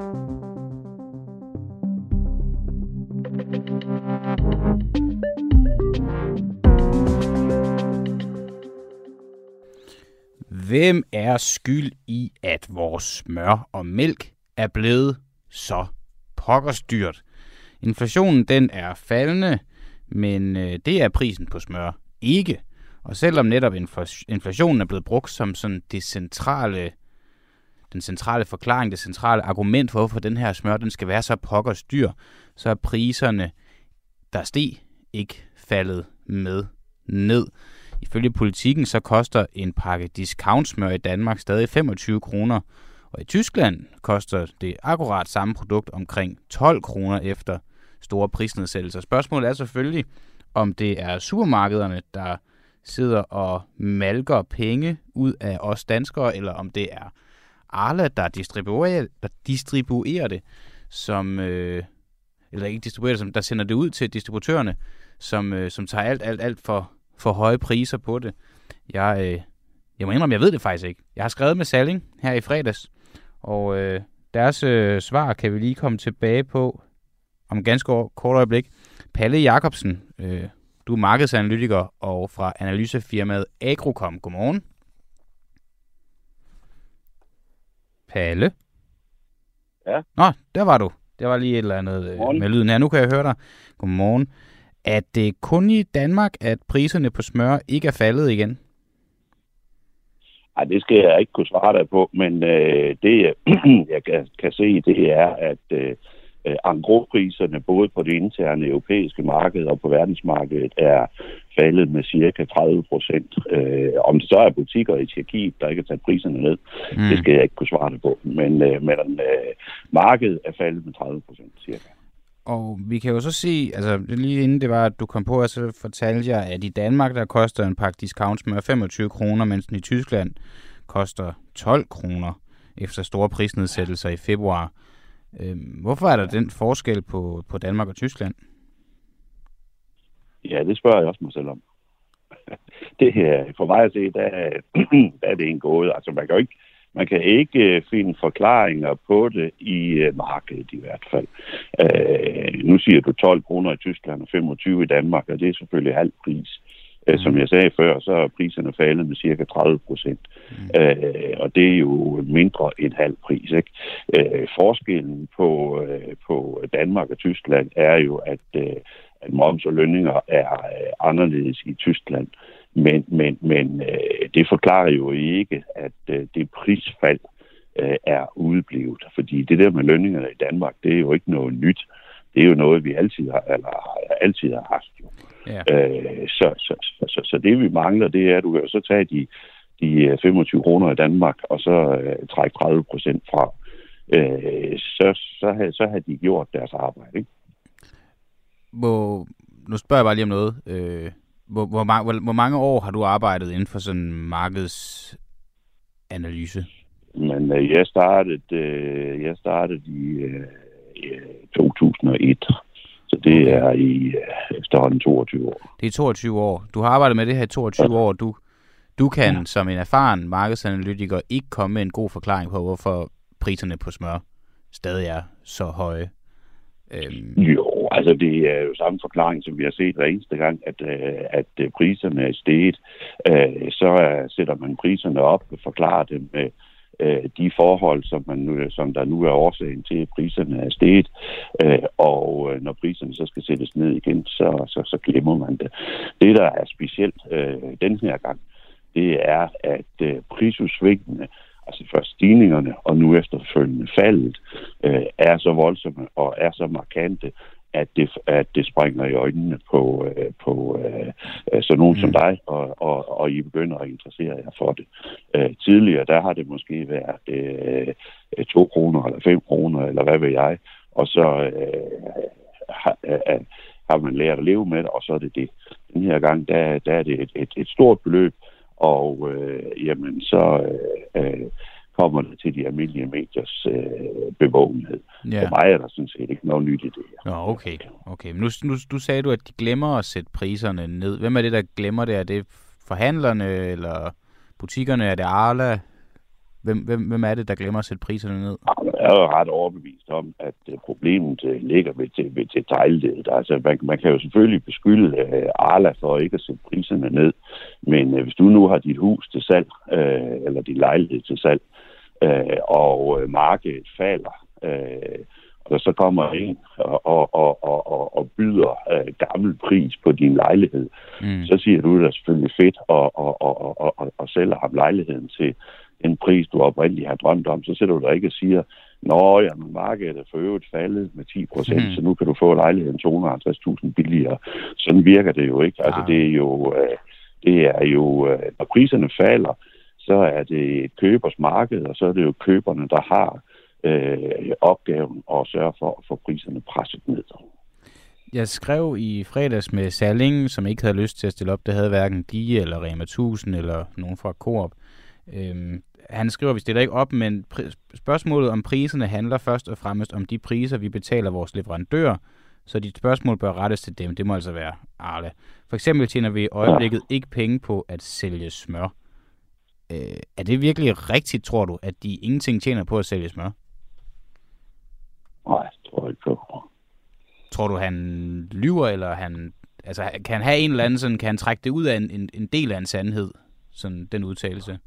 Hvem er skyld i, at vores smør og mælk er blevet så pokkerstyrt? Inflationen den er faldende, men øh, det er prisen på smør ikke. Og selvom netop inflationen er blevet brugt som sådan det centrale, den centrale forklaring, det centrale argument for, hvorfor den her smør den skal være så pokkers dyr, så er priserne, der steg, ikke faldet med ned. Ifølge politikken så koster en pakke discountsmør i Danmark stadig 25 kroner, og i Tyskland koster det akkurat samme produkt omkring 12 kroner efter store prisnedsættelser. Spørgsmålet er selvfølgelig, om det er supermarkederne, der sidder og malker penge ud af os danskere, eller om det er Arla, der distribuerer, der distribuerer det, som, øh, eller ikke distribuerer det, som, der sender det ud til distributørerne, som, øh, som tager alt, alt, alt for for høje priser på det. Jeg, øh, jeg må indrømme, jeg ved det faktisk ikke. Jeg har skrevet med Salling her i fredags, og øh, deres øh, svar kan vi lige komme tilbage på om ganske kort øjeblik. Palle Jacobsen, øh, du er markedsanalytiker og fra analysefirmaet Agrocom. Godmorgen. Palle? Ja? Nå, der var du. Det var lige et eller andet øh, med lyden her. Nu kan jeg høre dig. Godmorgen at det kun i Danmark, at priserne på smør ikke er faldet igen? Nej, det skal jeg ikke kunne svare dig på, men øh, det, jeg kan, kan se, det er, at øh, angropriserne både på det interne europæiske marked og på verdensmarkedet er faldet med cirka 30 procent. Øh, om det så er butikker i Tjekkiet, der ikke har taget priserne ned, mm. det skal jeg ikke kunne svare dig på. Men, øh, men øh, markedet er faldet med 30 procent cirka. Og vi kan jo så se, altså lige inden det var, at du kom på, så fortalte jeg, at i Danmark, der koster en pakke discount smør 25 kroner, mens den i Tyskland koster 12 kroner efter store prisnedsættelser i februar. Øhm, hvorfor er der den forskel på, på Danmark og Tyskland? Ja, det spørger jeg også mig selv om. Det her, for mig at se, der, der er det en gåde. Altså, man kan jo ikke, man kan ikke øh, finde forklaringer på det i øh, markedet i hvert fald. Øh, nu siger du 12 kroner i Tyskland og 25 i Danmark, og det er selvfølgelig halv pris. Øh, som jeg sagde før, så er priserne faldet med cirka 30 procent. Mm. Øh, og det er jo mindre end halv pris. Ikke? Øh, forskellen på, øh, på Danmark og Tyskland er jo, at, øh, at moms og lønninger er øh, anderledes i Tyskland. Men, men, men øh, det forklarer jo ikke, at øh, det prisfald øh, er udeblevet. Fordi det der med lønningerne i Danmark, det er jo ikke noget nyt. Det er jo noget, vi altid har, eller, altid har haft. Jo. Ja. Øh, så, så, så, så, så det vi mangler, det er, at du kan så tage de, de 25 øh, kroner i Danmark, og så øh, trække 30 procent fra. Øh, så, så, havde, så havde de gjort deres arbejde. Ikke? Hvor, nu spørger jeg bare lige om noget. Øh, hvor, hvor, hvor, hvor mange år har du arbejdet inden for sådan markedsanalyse? Men øh, jeg startede, øh, jeg startede i øh, 2001. Så det er i øh, efterhånden 22 år. Det er 22 år. Du har arbejdet med det her i 22 ja. år. Du, du kan ja. som en erfaren markedsanalytiker ikke komme med en god forklaring på, hvorfor priserne på smør stadig er så høje. Øhm. Jo, altså det er jo samme forklaring, som vi har set hver eneste gang, at, øh, at øh, priserne er steget. Så sætter man priserne op og forklarer dem med Øh, de forhold, som, man nu, som der nu er årsagen til, at priserne er steget. Øh, og øh, når priserne så skal sættes ned igen, så, så, så glemmer man det. Det, der er specielt den her gang, det er, at prisudsvingene altså først stigningerne og nu efterfølgende faldet, øh, er så voldsomme og er så markante, at det, at det springer i øjnene på, øh, på øh, øh så nogen mm. som dig, og, og, og I begynder at interessere jer for det. Øh, tidligere, der har det måske været øh, 2 kroner eller 5 kroner, eller hvad ved jeg, og så øh, har, øh, har man lært at leve med det, og så er det det. Den her gang, der, der er det et, et, et stort beløb, og øh, jamen, så øh, øh, kommer det til de almindelige mediers øh, bevågenhed. Ja. For mig er der sådan set ikke noget nyt i det her. Nå, okay. okay. Men nu, nu, nu sagde du, at de glemmer at sætte priserne ned. Hvem er det, der glemmer det? Er det forhandlerne, eller butikkerne? Er det Arla? Hvem, hvem, hvem er det, der glemmer at sætte priserne ned? Jeg er jo ret overbevist om, at øh, problemet øh, ligger ved, til, ved detaljledet. Altså, man, man kan jo selvfølgelig beskylde uh, Arla for ikke at sætte priserne ned, men hvis du nu har dit hus til salg, eller din lejlighed til salg, uh, og uh, markedet falder, uh, og der så kommer en og, og, og, og, og byder uh, gammel pris på din lejlighed, mm. så siger du, at det er selvfølgelig fedt og, og, og, og, og, og sælger ham lejligheden til en pris, du oprindeligt har drømt om, så sætter du dig ikke og siger, Nå, ja, men markedet er for øvrigt faldet med 10 procent, mm. så nu kan du få lejligheden 250.000 billigere. Sådan virker det jo ikke. Ja. Altså, det er jo, øh, det er jo, øh, når priserne falder, så er det et købers marked, og så er det jo køberne, der har øh, opgaven at sørge for at få priserne presset ned. Jeg skrev i fredags med Salling, som ikke havde lyst til at stille op. Det havde hverken de eller Rema 1000 eller nogen fra Coop. Øhm, han skriver, at vi stiller ikke op, men spørgsmålet om priserne handler først og fremmest om de priser, vi betaler vores leverandør, så dit spørgsmål bør rettes til dem. Det må altså være Arle. For eksempel tjener vi i øjeblikket ikke penge på at sælge smør. Øh, er det virkelig rigtigt, tror du, at de ingenting tjener på at sælge smør? Nej, det tror jeg ikke på. Tror du, han lyver, eller han, altså, kan han have en eller anden, sådan, kan han trække det ud af en, en, en del af en sandhed, sådan den udtalelse?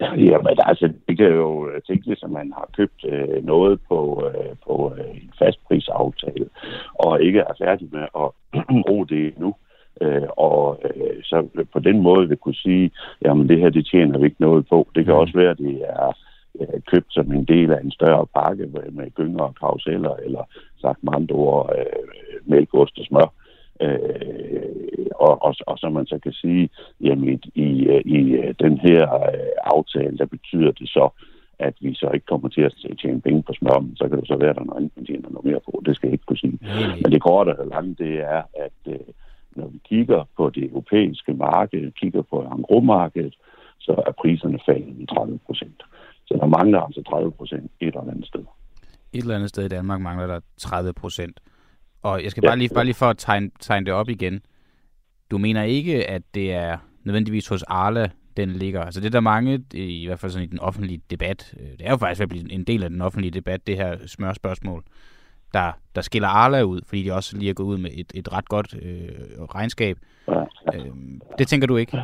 Jamen, altså, det kan jo tænkes, at man har købt øh, noget på, øh, på øh, en fastprisaftale, og ikke er færdig med at bruge det nu. Øh, og øh, så på den måde vil kunne sige, jamen det her, det tjener vi ikke noget på. Det kan mm. også være, at det er øh, købt som en del af en større pakke med, gynger og karuseller, eller sagt med andre ord, øh, mælkost og smør. Øh, og, og, og så man så kan sige, jamen i, i, i øh, den her øh, aftale, der betyder det så, at vi så ikke kommer til at tjene penge på smør, så kan det så være, at der er noget andet, man tjener noget mere på. Det skal jeg ikke kunne sige. Men det korte og lange, det er, at øh, når vi kigger på det europæiske marked, kigger på angromarkedet, så er priserne faldet med 30 procent. Så der mangler altså 30 procent et eller andet sted. Et eller andet sted i Danmark mangler der 30 procent. Og jeg skal bare lige, bare lige for at tegne, tegne det op igen. Du mener ikke, at det er nødvendigvis hos Arla, den ligger. Altså det er der mange, i hvert fald sådan i den offentlige debat, øh, det er jo faktisk ved at blive en del af den offentlige debat, det her smørspørgsmål, der, der skiller Arla ud, fordi de også lige er gået ud med et, et ret godt øh, regnskab. Øh, det tænker du ikke?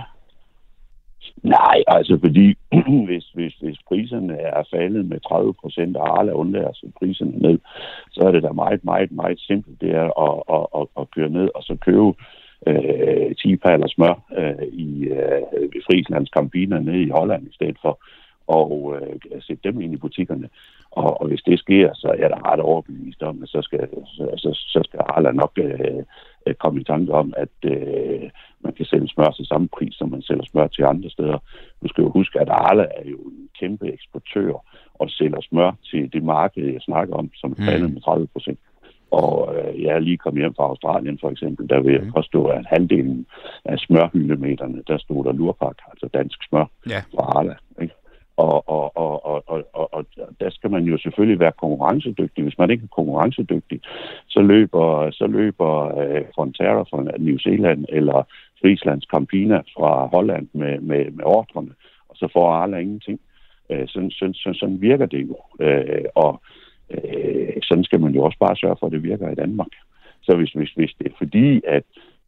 Nej, altså fordi hvis, hvis, hvis priserne er faldet med 30 procent, og Arla undlader sig priserne ned, så er det da meget, meget, meget simpelt det er at, at, at, at køre ned og så købe øh, 10 paller smør øh, i øh, Frieslands Campina nede i Holland i stedet for og øh, sætte dem ind i butikkerne. Og, og hvis det sker, så er der ret overbevist om, at så skal, så, så, så skal Arla nok øh, komme i tanke om, at øh, man kan sælge smør til samme pris, som man sælger smør til andre steder. Du skal jo huske, at Arla er jo en kæmpe eksportør og sælger smør til det marked, jeg snakker om, som er faldet mm. med 30 procent. Og øh, jeg er lige kommet hjem fra Australien for eksempel, der vil jeg mm. påstå, at halvdelen af smørhyldemeterne, der stod der lurpak, altså dansk smør ja. fra Arla. Ikke? Og, og, og, og, og, og, og der skal man jo selvfølgelig være konkurrencedygtig. Hvis man ikke er konkurrencedygtig, så løber, så løber øh, Frontera fra New Zealand eller Frieslands Campina fra Holland med, med, med ordrene, og så får Arla ingenting. Øh, sådan, sådan, sådan, sådan virker det jo. Øh, og øh, sådan skal man jo også bare sørge for, at det virker i Danmark. Så hvis, hvis, hvis det er fordi, at,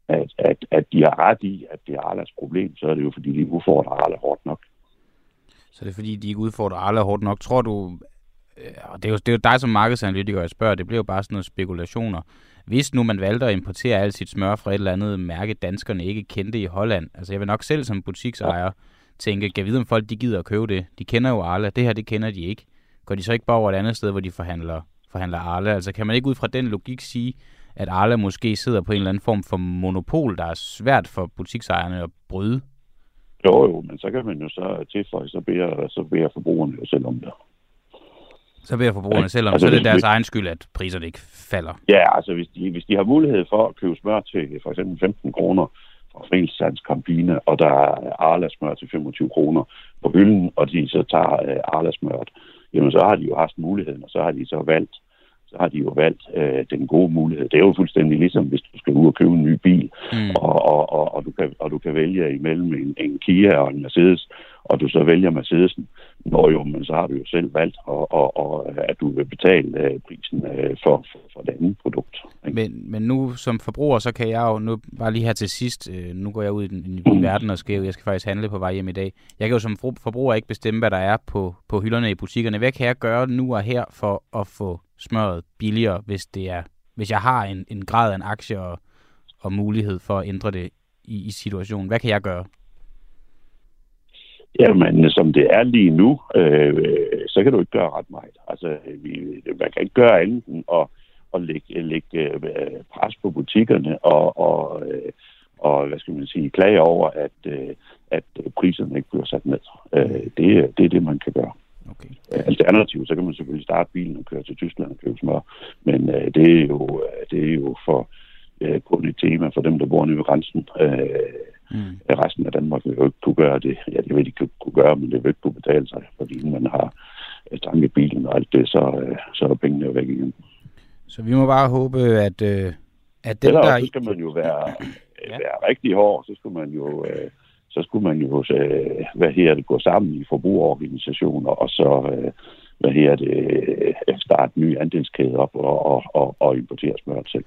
at, at, at de har ret i, at det er Arlas problem, så er det jo fordi, de udfordrer Arla hårdt nok. Så det er fordi, de ikke udfordrer Arla hårdt nok. Tror du, øh, og det er, jo, det er jo dig som markedsanalytiker, jeg spørger, det bliver jo bare sådan noget spekulationer. Hvis nu man valgte at importere alt sit smør fra et eller andet mærke, danskerne ikke kendte i Holland, altså jeg vil nok selv som butiksejer tænke, kan vide, om folk de gider at købe det. De kender jo Arla, det her det kender de ikke. Går de så ikke bare over et andet sted, hvor de forhandler, forhandler Arla? Altså kan man ikke ud fra den logik sige, at Arla måske sidder på en eller anden form for monopol, der er svært for butiksejerne at bryde? Jo, jo, men så kan man jo så tilføje, så beder, så beder forbrugerne jo selv om det. Så beder forbrugerne ja, selv om, altså, så er det deres hvis, egen skyld, at priserne ikke falder. Ja, altså hvis de, hvis de har mulighed for at købe smør til for eksempel 15 kroner fra Frinslands Campina, og der er Arla smør til 25 kroner på hylden, og de så tager uh, Arla smøret, jamen så har de jo haft muligheden, og så har de så valgt så har de jo valgt øh, den gode mulighed. Det er jo fuldstændig ligesom, hvis du skal ud og købe en ny bil, mm. og, og, og, og, du kan, og du kan vælge imellem en, en Kia og en Mercedes, og du så vælger Mercedesen, Nå jo, men så har du jo selv valgt, og, og, og, at du vil betale øh, prisen øh, for, for, for det andet produkt. Ikke? Men, men nu som forbruger, så kan jeg jo, nu bare lige her til sidst, øh, nu går jeg ud i, den, i verden og skal, jeg skal faktisk handle på vej hjem i dag. Jeg kan jo som forbruger ikke bestemme, hvad der er på, på hylderne i butikkerne. Hvad kan jeg gøre nu og her for at få smøret billigere, hvis det er hvis jeg har en, en grad af en aktie og, og mulighed for at ændre det i, i situationen? Hvad kan jeg gøre? Jamen, som det er lige nu, øh, så kan du ikke gøre ret meget. Altså, vi, man kan ikke gøre andet end at, at lægge, lægge øh, pres på butikkerne og, og, øh, og, hvad skal man sige, klage over, at, øh, at priserne ikke bliver sat ned. Det, det er det, man kan gøre. Okay. Alternativt, så kan man selvfølgelig starte bilen og køre til Tyskland og købe smør, men det, er jo, det er jo for kun et tema for dem, der bor nede ved grænsen. Mm. Resten af Danmark vil jo ikke kunne gøre det. Ja, det vil de kunne gøre, men det vil ikke kunne betale sig, fordi man har øh, tanket bilen og alt det, så, øh, så er pengene jo væk igen. Så vi må bare håbe, at, øh, at dem, Eller der... så skal man jo være, ja. være rigtig hård, så skal man jo... så skulle man jo, hvad her det, gå sammen i forbrugerorganisationer, og så, hvad her det, starte en ny andelskæde op og, og, og, og importere smør selv.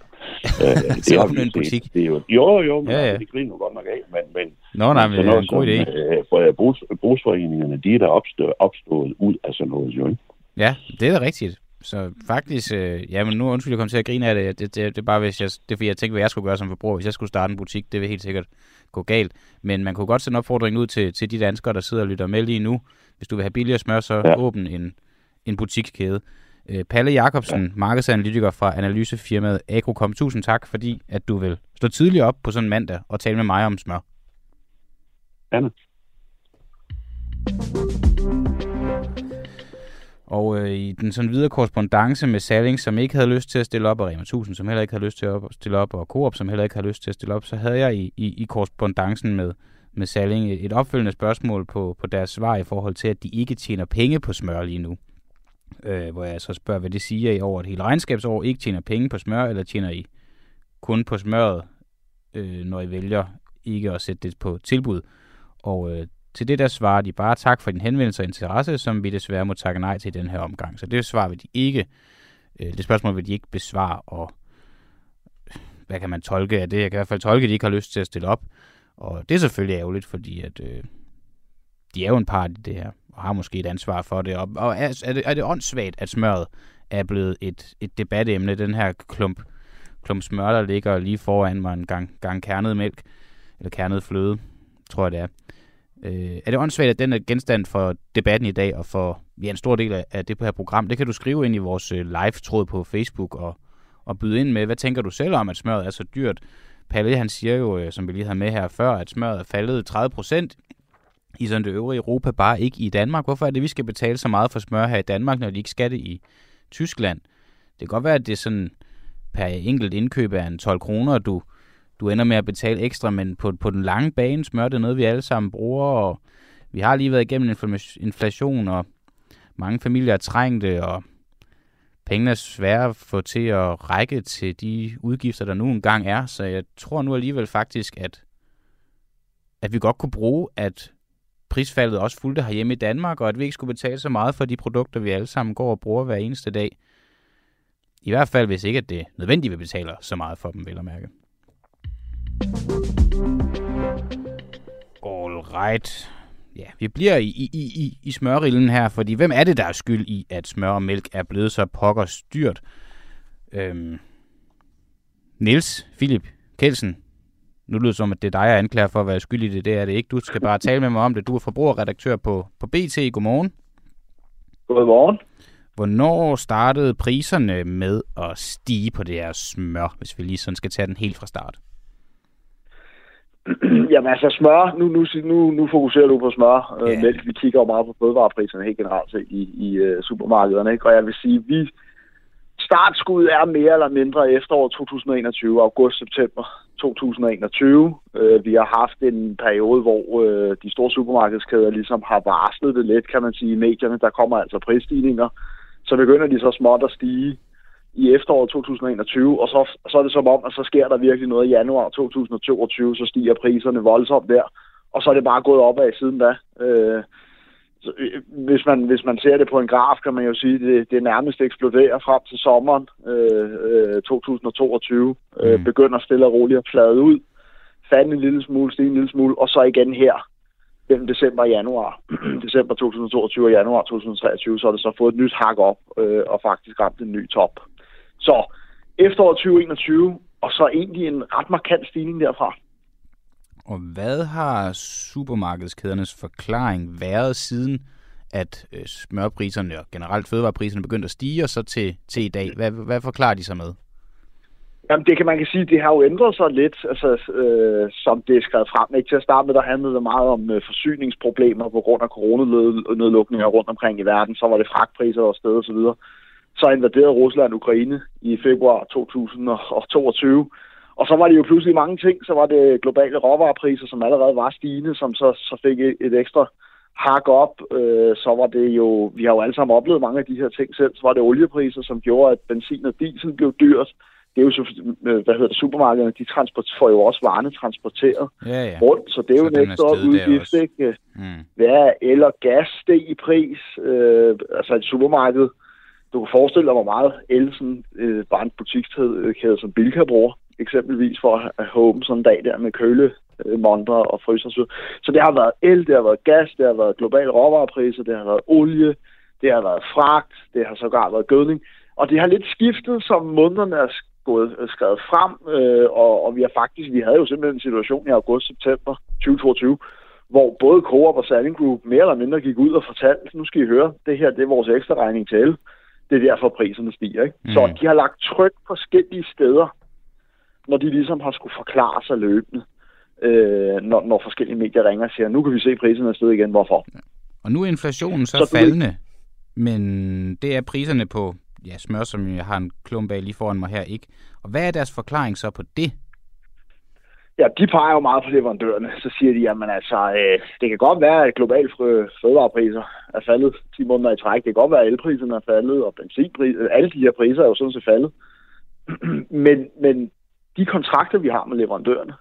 øh, det er en butik. Det er jo, jo, jo, men ja, ja. det griner godt nok af, men, men Nå, nej, men det er en god idé. Øh, brugs, brugsforeningerne, de er der opstået, opstået ud af sådan noget, jo ikke? Ja, det er da rigtigt. Så faktisk, øh, ja, men nu undskyld, jeg kom til at grine af det. Det, det, det er bare, hvis jeg, det er fordi, jeg tænkte, hvad jeg skulle gøre som forbruger. Hvis jeg skulle starte en butik, det vil helt sikkert gå galt. Men man kunne godt sende opfordringen ud til, til de danskere, der sidder og lytter med lige nu. Hvis du vil have billigere smør, så ja. åbn en, en butikskæde. Øh, Palle Jacobsen, ja. markedsanalytiker fra analysefirmaet Agrocom. Tusind tak, fordi at du vil stå tidligt op på sådan en mandag og tale med mig om smør. Anna. Og øh, i den sådan videre korrespondence med Salling, som ikke havde lyst til at stille op, og Rema 1000, som heller ikke havde lyst til at stille op, og Coop, som heller ikke havde lyst til at stille op, så havde jeg i, i, i korrespondancen med, med Salling et opfølgende spørgsmål på, på deres svar i forhold til, at de ikke tjener penge på smør lige nu øh, hvor jeg så spørger, hvad det siger, at I over et helt regnskabsår ikke tjener penge på smør, eller tjener I kun på smøret, øh, når I vælger ikke at sætte det på tilbud. Og øh, til det der svarer de bare tak for din henvendelse og interesse, som vi desværre må takke nej til i den her omgang. Så det svarer vil de ikke. Øh, det spørgsmål vil de ikke besvare, og øh, hvad kan man tolke af det? Jeg kan i hvert fald tolke, at de ikke har lyst til at stille op. Og det er selvfølgelig ærgerligt, fordi at, øh, de er jo en part i det her har måske et ansvar for det. Og, og er, er, det, er det åndssvagt, at smøret er blevet et, et debatemne, den her klump, klump smør, der ligger lige foran mig en gang, gang kernet mælk, eller kernet fløde, tror jeg det er. Øh, er det åndssvagt, at den er genstand for debatten i dag, og for ja, en stor del af det på her program? Det kan du skrive ind i vores øh, live-tråd på Facebook, og, og byde ind med, hvad tænker du selv om, at smøret er så dyrt? Palle, han siger jo, øh, som vi lige havde med her før, at smøret er faldet 30 procent i sådan det øvrige Europa, bare ikke i Danmark. Hvorfor er det, vi skal betale så meget for smør her i Danmark, når de ikke skal det i Tyskland? Det kan godt være, at det er sådan per enkelt indkøb er en 12 kroner, du, du ender med at betale ekstra, men på, på den lange bane smør det er noget, vi alle sammen bruger, og vi har lige været igennem inflation, og mange familier er trængte, og pengene er svære at få til at række til de udgifter, der nu engang er. Så jeg tror nu alligevel faktisk, at, at vi godt kunne bruge, at prisfaldet også fulgte herhjemme i Danmark, og at vi ikke skulle betale så meget for de produkter, vi alle sammen går og bruger hver eneste dag. I hvert fald, hvis ikke at det nødvendigt, vi betaler så meget for dem, vil jeg mærke. All right. Ja, vi bliver i, i, i, i smørrillen her, fordi hvem er det, der er skyld i, at smør og mælk er blevet så pokker styrt? Øhm, Niels Philip Kelsen, nu lyder det som, at det er dig, jeg anklager for at være skyldig i det. Det er det ikke. Du skal bare tale med mig om det. Du er forbrugerredaktør på, på BT. Godmorgen. Godmorgen. Hvornår startede priserne med at stige på det her smør, hvis vi lige sådan skal tage den helt fra start? Jamen altså smør, nu, nu, nu, nu fokuserer du på smør. Yeah. Øh, mælk, vi kigger jo meget på fødevarepriserne helt generelt set i, i uh, supermarkederne. Ikke? Og jeg vil sige, vi startskud er mere eller mindre efterår 2021, august-september 2021. Øh, vi har haft en periode, hvor øh, de store supermarkedskæder ligesom har varslet det lidt, kan man sige, i medierne. Der kommer altså prisstigninger. Så begynder de så småt at stige i efteråret 2021, og så, så er det som om, at så sker der virkelig noget i januar 2022, så stiger priserne voldsomt der. og så er det bare gået opad siden da. Øh, så, øh, hvis, man, hvis man ser det på en graf, kan man jo sige, at det, det nærmest eksploderer frem til sommeren øh, øh, 2022. Øh, mm. Begynder stille og roligt at flade ud. Falde en lille smule, stige en lille smule, og så igen her mellem december og januar. december 2022 og januar 2023, så har det så fået et nyt hak op øh, og faktisk ramt en ny top. Så efteråret 2021, og så egentlig en ret markant stigning derfra. Og hvad har supermarkedskædernes forklaring været siden, at øh, smørpriserne og generelt fødevarepriserne begyndte at stige, og så til, til i dag? Hvad, hvad forklarer de sig med? Jamen, det kan man kan sige, det har jo ændret sig lidt, altså, øh, som det er skrevet frem. Ikke? Til at starte med, der handlede det meget om øh, forsyningsproblemer på grund af coronanedlukninger rundt omkring i verden. Så var det fragtpriser og sted og så videre. Så invaderede Rusland Ukraine i februar 2022. Og så var det jo pludselig mange ting. Så var det globale råvarepriser, som allerede var stigende, som så, så fik et ekstra hak op. Øh, så var det jo, vi har jo alle sammen oplevet mange af de her ting selv. Så var det oliepriser, som gjorde, at benzin og diesel blev dyrt det er jo så, øh, hvad hedder det, supermarkederne, de transport, får jo også varerne transporteret ja, ja. rundt, så det er så jo en ekstra udgift, ikke? Mm. Ja, eller gas steg i pris, øh, altså et supermarked, du kan forestille dig, hvor meget el sådan, øh, bare en butikskæde som Bilka bruger, eksempelvis for at home sådan en dag der med køle, øh, monter og fryser. Så det har været el, det har været gas, det har været globale råvarepriser, det har været olie, det har været fragt, det har sågar været gødning. Og det har lidt skiftet, som månederne er gået skrevet frem, øh, og, og vi har faktisk, vi havde jo simpelthen en situation i august-september 2022, hvor både Coop og Salling Group mere eller mindre gik ud og fortalte, nu skal I høre, det her det er vores ekstra regning til el. Det er derfor priserne stiger. Ikke? Mm. Så de har lagt tryk forskellige steder, når de ligesom har skulle forklare sig løbende, øh, når, når forskellige medier ringer og siger, nu kan vi se priserne er stedet igen, hvorfor? Og nu er inflationen så, så faldende, du... men det er priserne på ja, smør, som jeg har en klump af lige foran mig her, ikke? Og hvad er deres forklaring så på det? Ja, de peger jo meget på leverandørerne. Så siger de, jamen altså, øh, det kan godt være, at globale fødevarepriser er faldet 10 måneder i træk. Det kan godt være, at elpriserne er faldet, og benzinpriser, alle de her priser er jo sådan set faldet. men, men de kontrakter, vi har med leverandørerne,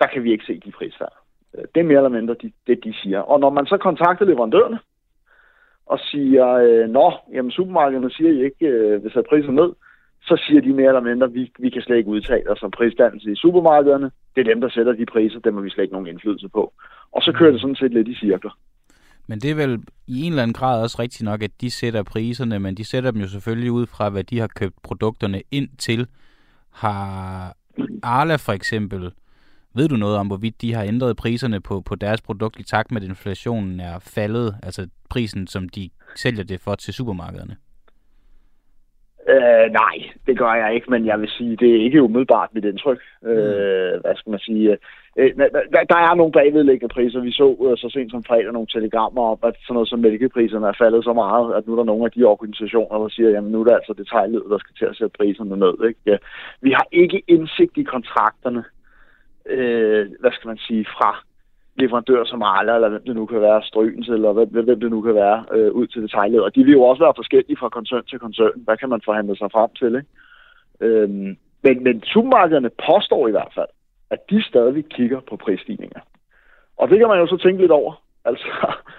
der kan vi ikke se de prisfald. Øh, det er mere eller mindre de, det, de siger. Og når man så kontakter leverandørerne, og siger, øh, nå, jamen supermarkederne siger I ikke, øh, vil sætte priser ned, så siger de mere eller mindre, vi, vi kan slet ikke udtale os om prisdannelse i supermarkederne. Det er dem, der sætter de priser, dem har vi slet ikke nogen indflydelse på. Og så kører det sådan set lidt i cirkler. Men det er vel i en eller anden grad også rigtigt nok, at de sætter priserne, men de sætter dem jo selvfølgelig ud fra, hvad de har købt produkterne ind til. Har Arla for eksempel ved du noget om, hvorvidt de har ændret priserne på, på deres produkt i takt med, at inflationen er faldet, altså prisen, som de sælger det for til supermarkederne? Øh, nej, det gør jeg ikke, men jeg vil sige, det er ikke umiddelbart mit indtryk. Mm. Øh, hvad skal man sige? Øh, der er nogle bagvedliggende priser. Vi så øh, så sent som fredag nogle telegrammer om, at sådan noget som mælkepriserne er faldet så meget, at nu er der nogle af de organisationer, der siger, at nu er det altså detaljledet, der skal til at sætte priserne ned. Ikke? Ja. Vi har ikke indsigt i kontrakterne øh, hvad skal man sige, fra leverandører som Arla, eller hvem det nu kan være, Strygens, eller hvem, hvem det nu kan være, øh, ud til detaljleder. Og de vil jo også være forskellige fra koncern til koncern. Hvad kan man forhandle sig frem til, ikke? Øh, men, men supermarkederne påstår i hvert fald, at de stadig kigger på prisstigninger. Og det kan man jo så tænke lidt over. Altså,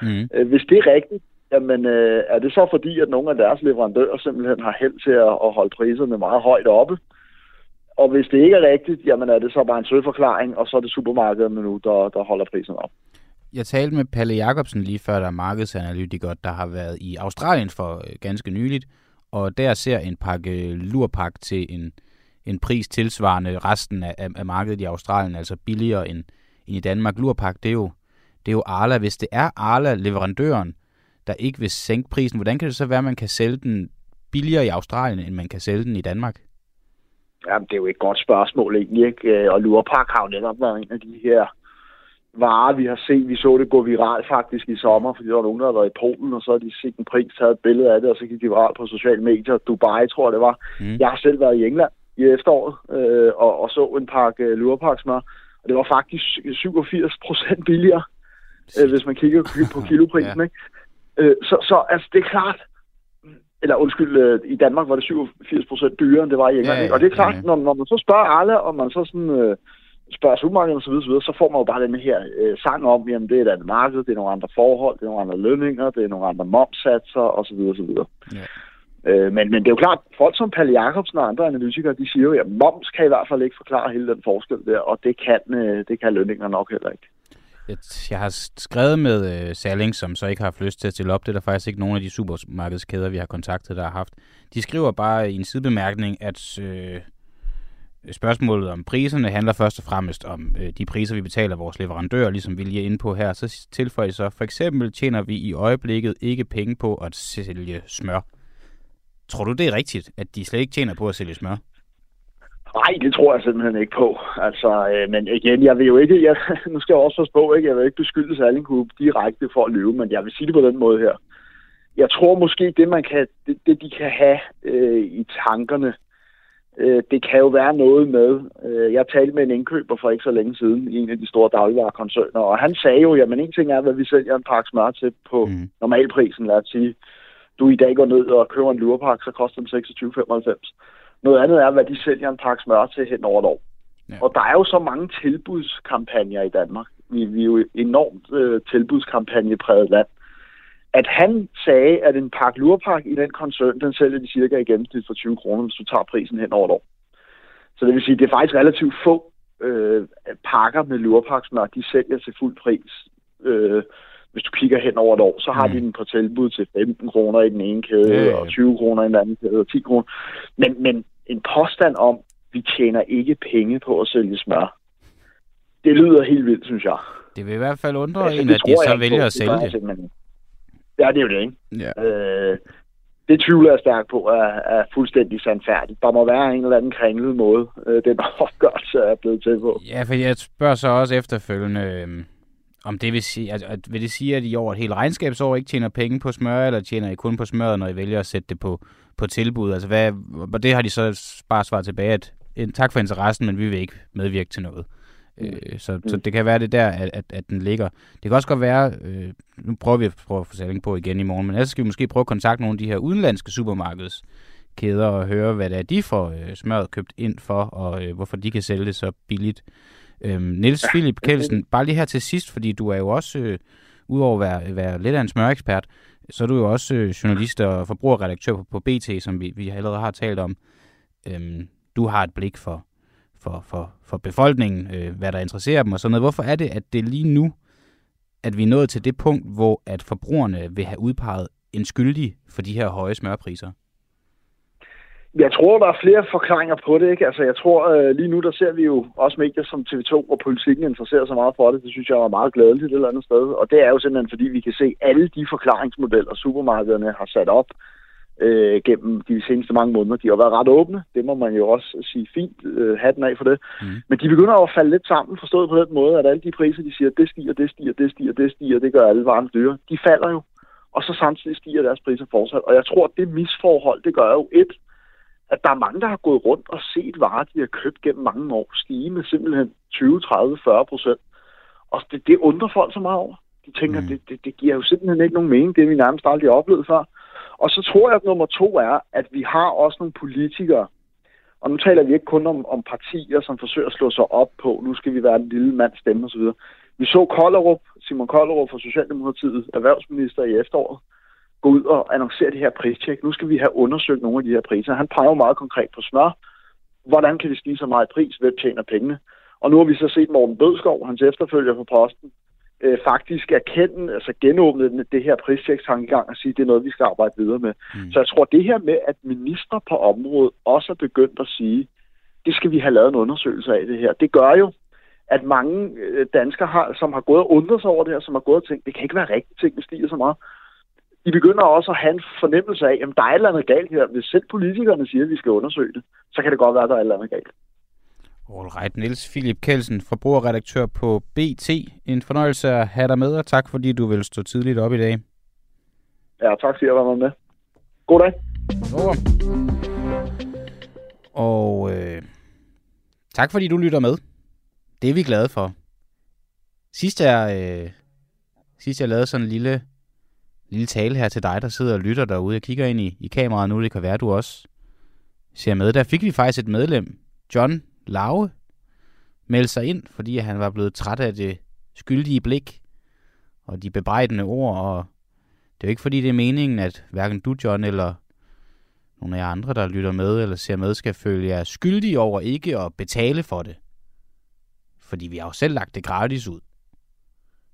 mm. øh, hvis det er rigtigt, jamen øh, er det så fordi, at nogle af deres leverandører simpelthen har held til at, at holde priserne meget højt oppe? Og hvis det ikke er rigtigt, jamen er det så bare en søforklaring, og så er det supermarkederne nu, der, der holder prisen op. Jeg talte med Palle Jacobsen lige før, der er markedsanalytiker, der har været i Australien for øh, ganske nyligt, og der ser en pakke lurpak til en, en pris tilsvarende resten af, af markedet i Australien, altså billigere end, end i Danmark. Lurpak, det er jo, det er jo Arla. Hvis det er Arla, leverandøren, der ikke vil sænke prisen, hvordan kan det så være, at man kan sælge den billigere i Australien, end man kan sælge den i Danmark? Jamen, det er jo et godt spørgsmål egentlig, ikke? Øh, og Lurpak har jo netop været en af de her varer, vi har set. Vi så det gå viralt faktisk i sommer, fordi der var nogen, der havde været i Polen, og så har de set en pris, taget et billede af det, og så gik de viralt på sociale medier. Dubai, tror jeg det var. Mm. Jeg har selv været i England i efteråret, øh, og, og så en pakke øh, lurpaksmør, og det var faktisk 87 procent billigere, øh, hvis man kigger på kiloprisen. ja. ikke? Øh, så, så altså, det er klart, eller undskyld, øh, i Danmark var det 87 procent dyrere, end det var i England. Ja, ja, og det er klart, ja, ja. Når, når man så spørger alle, og man så sådan, øh, spørger supermarkedet osv., så, så får man jo bare den her øh, sang om, jamen det er et andet marked, det er nogle andre forhold, det er nogle andre lønninger, det er nogle andre momsatser osv. osv. Ja. Øh, men, men det er jo klart, folk som Palle Jacobsen og andre analytikere, de siger jo, at moms kan i hvert fald ikke forklare hele den forskel der, og det kan, øh, det kan lønninger nok heller ikke. Jeg har skrevet med øh, Salling, som så ikke har haft lyst til at stille op. Det er der faktisk ikke nogen af de supermarkedskæder, vi har kontaktet, der har haft. De skriver bare i en sidebemærkning, at øh, spørgsmålet om priserne handler først og fremmest om øh, de priser, vi betaler vores leverandører, ligesom vi lige er inde på her. Så tilføjer så, for eksempel tjener vi i øjeblikket ikke penge på at sælge smør. Tror du, det er rigtigt, at de slet ikke tjener på at sælge smør? Nej, det tror jeg simpelthen ikke på. Altså, øh, men igen, jeg vil jo ikke, jeg, nu skal jeg også forstå, ikke, jeg vil ikke beskylde Salling Group direkte for at løbe, men jeg vil sige det på den måde her. Jeg tror måske, det, man kan, det, det de kan have øh, i tankerne, øh, det kan jo være noget med, øh, jeg talte med en indkøber for ikke så længe siden i en af de store dagligvarekoncerner, og han sagde jo, jamen en ting er, hvad vi sælger en pakke smør til på mm. normalprisen, lad os sige, du i dag går ned og køber en lurepakke, så koster den 26,95. Noget andet er, hvad de sælger en pakke smør til hen over et år. Ja. Og der er jo så mange tilbudskampagner i Danmark. Vi, vi er jo enormt øh, tilbudskampagnepræget land. At han sagde, at en pakke lurpak i den koncern, den sælger de cirka i gennemsnit for 20 kroner, hvis du tager prisen hen over et år. Så det vil sige, det er faktisk relativt få øh, pakker med lurpaksmør, de sælger til fuld pris. Øh, hvis du kigger hen over et år, så har mm. de den på tilbud til 15 kroner i den ene kæde, ja, ja. og 20 kroner i den anden kæde, og 10 kroner. Men, men en påstand om, vi tjener ikke penge på at sælge smør, det lyder helt vildt, synes jeg. Det vil i hvert fald undre altså, en, at de så vælger på. at sælge det. det. Ja, det er jo det, ikke? Ja. Øh, det tvivler jeg stærkt på er, er fuldstændig sandfærdigt. Der må være en eller anden kringlet måde, øh, den opgørelse er blevet til på. Ja, for jeg spørger så også efterfølgende, øh, om det vil sige, at, at, vil det sige, at I over et helt regnskabsår ikke tjener penge på smør, eller tjener I kun på smøret, når I vælger at sætte det på, på tilbud? Altså, hvad, og det har de så bare svaret tilbage, at tak for interessen, men vi vil ikke medvirke til noget. Mm. Øh, så, mm. så det kan være det der, at, at, at den ligger. Det kan også godt være, øh, nu prøver vi at prøve at få sælling på igen i morgen, men ellers skal vi måske prøve at kontakte nogle af de her udenlandske supermarkedskæder og høre, hvad det er, de får øh, smøret købt ind for, og øh, hvorfor de kan sælge det så billigt. Øhm, Niels ja. Philip Kelsen, bare lige her til sidst, fordi du er jo også, øh, udover at være, være lidt af en smørekspert, så er du jo også øh, journalist og forbrugerredaktør på, på BT, som vi, vi allerede har talt om. Øhm, du har et blik for, for, for, for befolkningen, øh, hvad der interesserer dem og sådan noget. Hvorfor er det, at det lige nu, at vi er nået til det punkt, hvor at forbrugerne vil have udpeget en skyldig for de her høje smørpriser? Jeg tror, der er flere forklaringer på det. Ikke? Altså, jeg tror, øh, lige nu der ser vi jo også medier som TV2, hvor politikken interesserer sig meget for det. Det synes jeg er meget glædeligt et eller andet sted. Og det er jo simpelthen, fordi vi kan se alle de forklaringsmodeller, supermarkederne har sat op øh, gennem de seneste mange måneder. De har været ret åbne. Det må man jo også sige fint. Øh, hatten af for det. Mm. Men de begynder at falde lidt sammen, forstået på den måde, at alle de priser, de siger, det stiger, det stiger, det stiger, det stiger, det gør alle varme dyre. De falder jo. Og så samtidig stiger deres priser fortsat. Og jeg tror, at det misforhold, det gør jo et, at der er mange, der har gået rundt og set varer, de har købt gennem mange år, stige med simpelthen 20, 30, 40 procent. Og det, det undrer folk så meget over. De tænker, mm. det, det, det giver jo simpelthen ikke nogen mening, det har vi nærmest aldrig oplevet før. Og så tror jeg, at nummer to er, at vi har også nogle politikere, og nu taler vi ikke kun om, om partier, som forsøger at slå sig op på, nu skal vi være en lille mands stemme osv. Vi så Kollerup, Simon Kollerup fra Socialdemokratiet, erhvervsminister i efteråret, gå ud og annoncere det her pristjek. Nu skal vi have undersøgt nogle af de her priser. Han peger jo meget konkret på smør. Hvordan kan det stige så meget i pris? Hvem tjener pengene? Og nu har vi så set Morten Bødskov, hans efterfølger på posten, øh, faktisk erkende, altså genåbne det her pristjekstankegang og sige, at det er noget, vi skal arbejde videre med. Mm. Så jeg tror, det her med, at minister på området også er begyndt at sige, det skal vi have lavet en undersøgelse af det her. Det gør jo, at mange øh, danskere, har, som har gået og undret sig over det her, som har gået og tænkt, det kan ikke være rigtigt, at det stiger så meget de begynder også at have en fornemmelse af, at der er et eller andet galt her. Hvis selv politikerne siger, at vi skal undersøge det, så kan det godt være, at der er et eller andet galt. Alright, Niels Philip Kelsen, forbrugerredaktør på BT. En fornøjelse at have dig med, og tak fordi du vil stå tidligt op i dag. Ja, tak fordi jeg var med. God dag. Og øh, tak fordi du lytter med. Det er vi glade for. Sidst jeg, øh, sidst jeg lavede sådan en lille lille tale her til dig, der sidder og lytter derude. Jeg kigger ind i, i kameraet nu, det kan være, du også ser med. Der fik vi faktisk et medlem, John Lave, melde sig ind, fordi han var blevet træt af det skyldige blik og de bebrejdende ord, og det er jo ikke fordi, det er meningen, at hverken du, John, eller nogle af jer andre, der lytter med eller ser med, skal føle jer skyldige over ikke at betale for det. Fordi vi har jo selv lagt det gratis ud.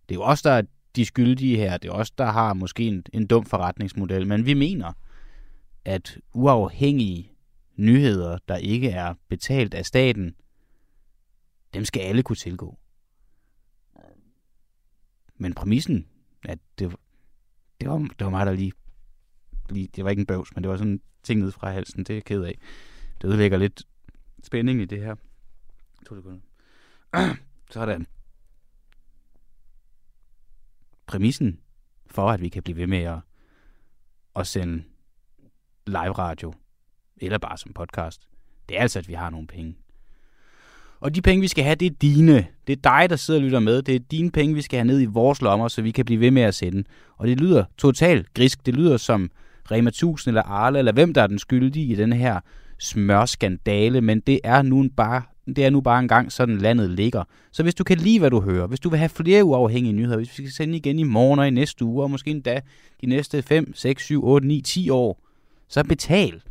Det er jo os, der er de skyldige her. Det er os, der har måske en, en dum forretningsmodel. Men vi mener, at uafhængige nyheder, der ikke er betalt af staten, dem skal alle kunne tilgå. Men præmissen, at det, det, var, det var mig, der lige, lige... Det var ikke en bøvs, men det var sådan en ting ned fra halsen. Det er jeg ked af. Det ødelægger lidt spænding i det her. To sekunder. Sådan. Præmissen for, at vi kan blive ved med at, at sende live radio, eller bare som podcast, det er altså, at vi har nogle penge. Og de penge, vi skal have, det er dine. Det er dig, der sidder og lytter med. Det er dine penge, vi skal have ned i vores lommer, så vi kan blive ved med at sende. Og det lyder totalt grisk. Det lyder som Rema 1000 eller Arle, eller hvem der er den skyldige i den her smørskandale, men det er nu bare det er nu bare en gang, sådan landet ligger. Så hvis du kan lide, hvad du hører, hvis du vil have flere uafhængige nyheder, hvis vi skal sende igen i morgen og i næste uge, og måske endda de næste 5, 6, 7, 8, 9, 10 år, så betal.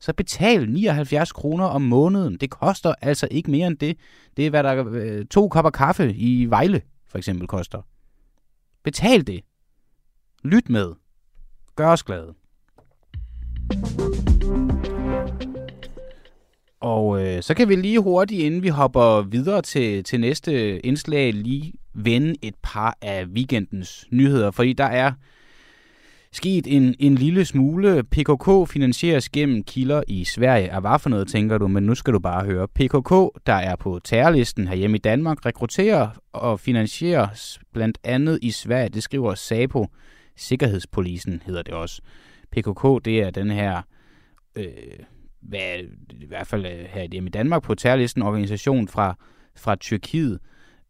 Så betal 79 kroner om måneden. Det koster altså ikke mere end det. Det er, hvad der øh, to kopper kaffe i Vejle, for eksempel, koster. Betal det. Lyt med. Gør os glade. Og øh, så kan vi lige hurtigt, inden vi hopper videre til, til næste indslag, lige vende et par af weekendens nyheder. Fordi der er sket en, en lille smule. PKK finansieres gennem kilder i Sverige. Er hvad for noget, tænker du? Men nu skal du bare høre. PKK, der er på terrorlisten herhjemme i Danmark, rekrutterer og finansieres blandt andet i Sverige. Det skriver SAPO. Sikkerhedspolisen hedder det også. PKK, det er den her... Øh, hvad, i hvert fald øh, her i Danmark på terrorlisten, organisation fra, fra Tyrkiet.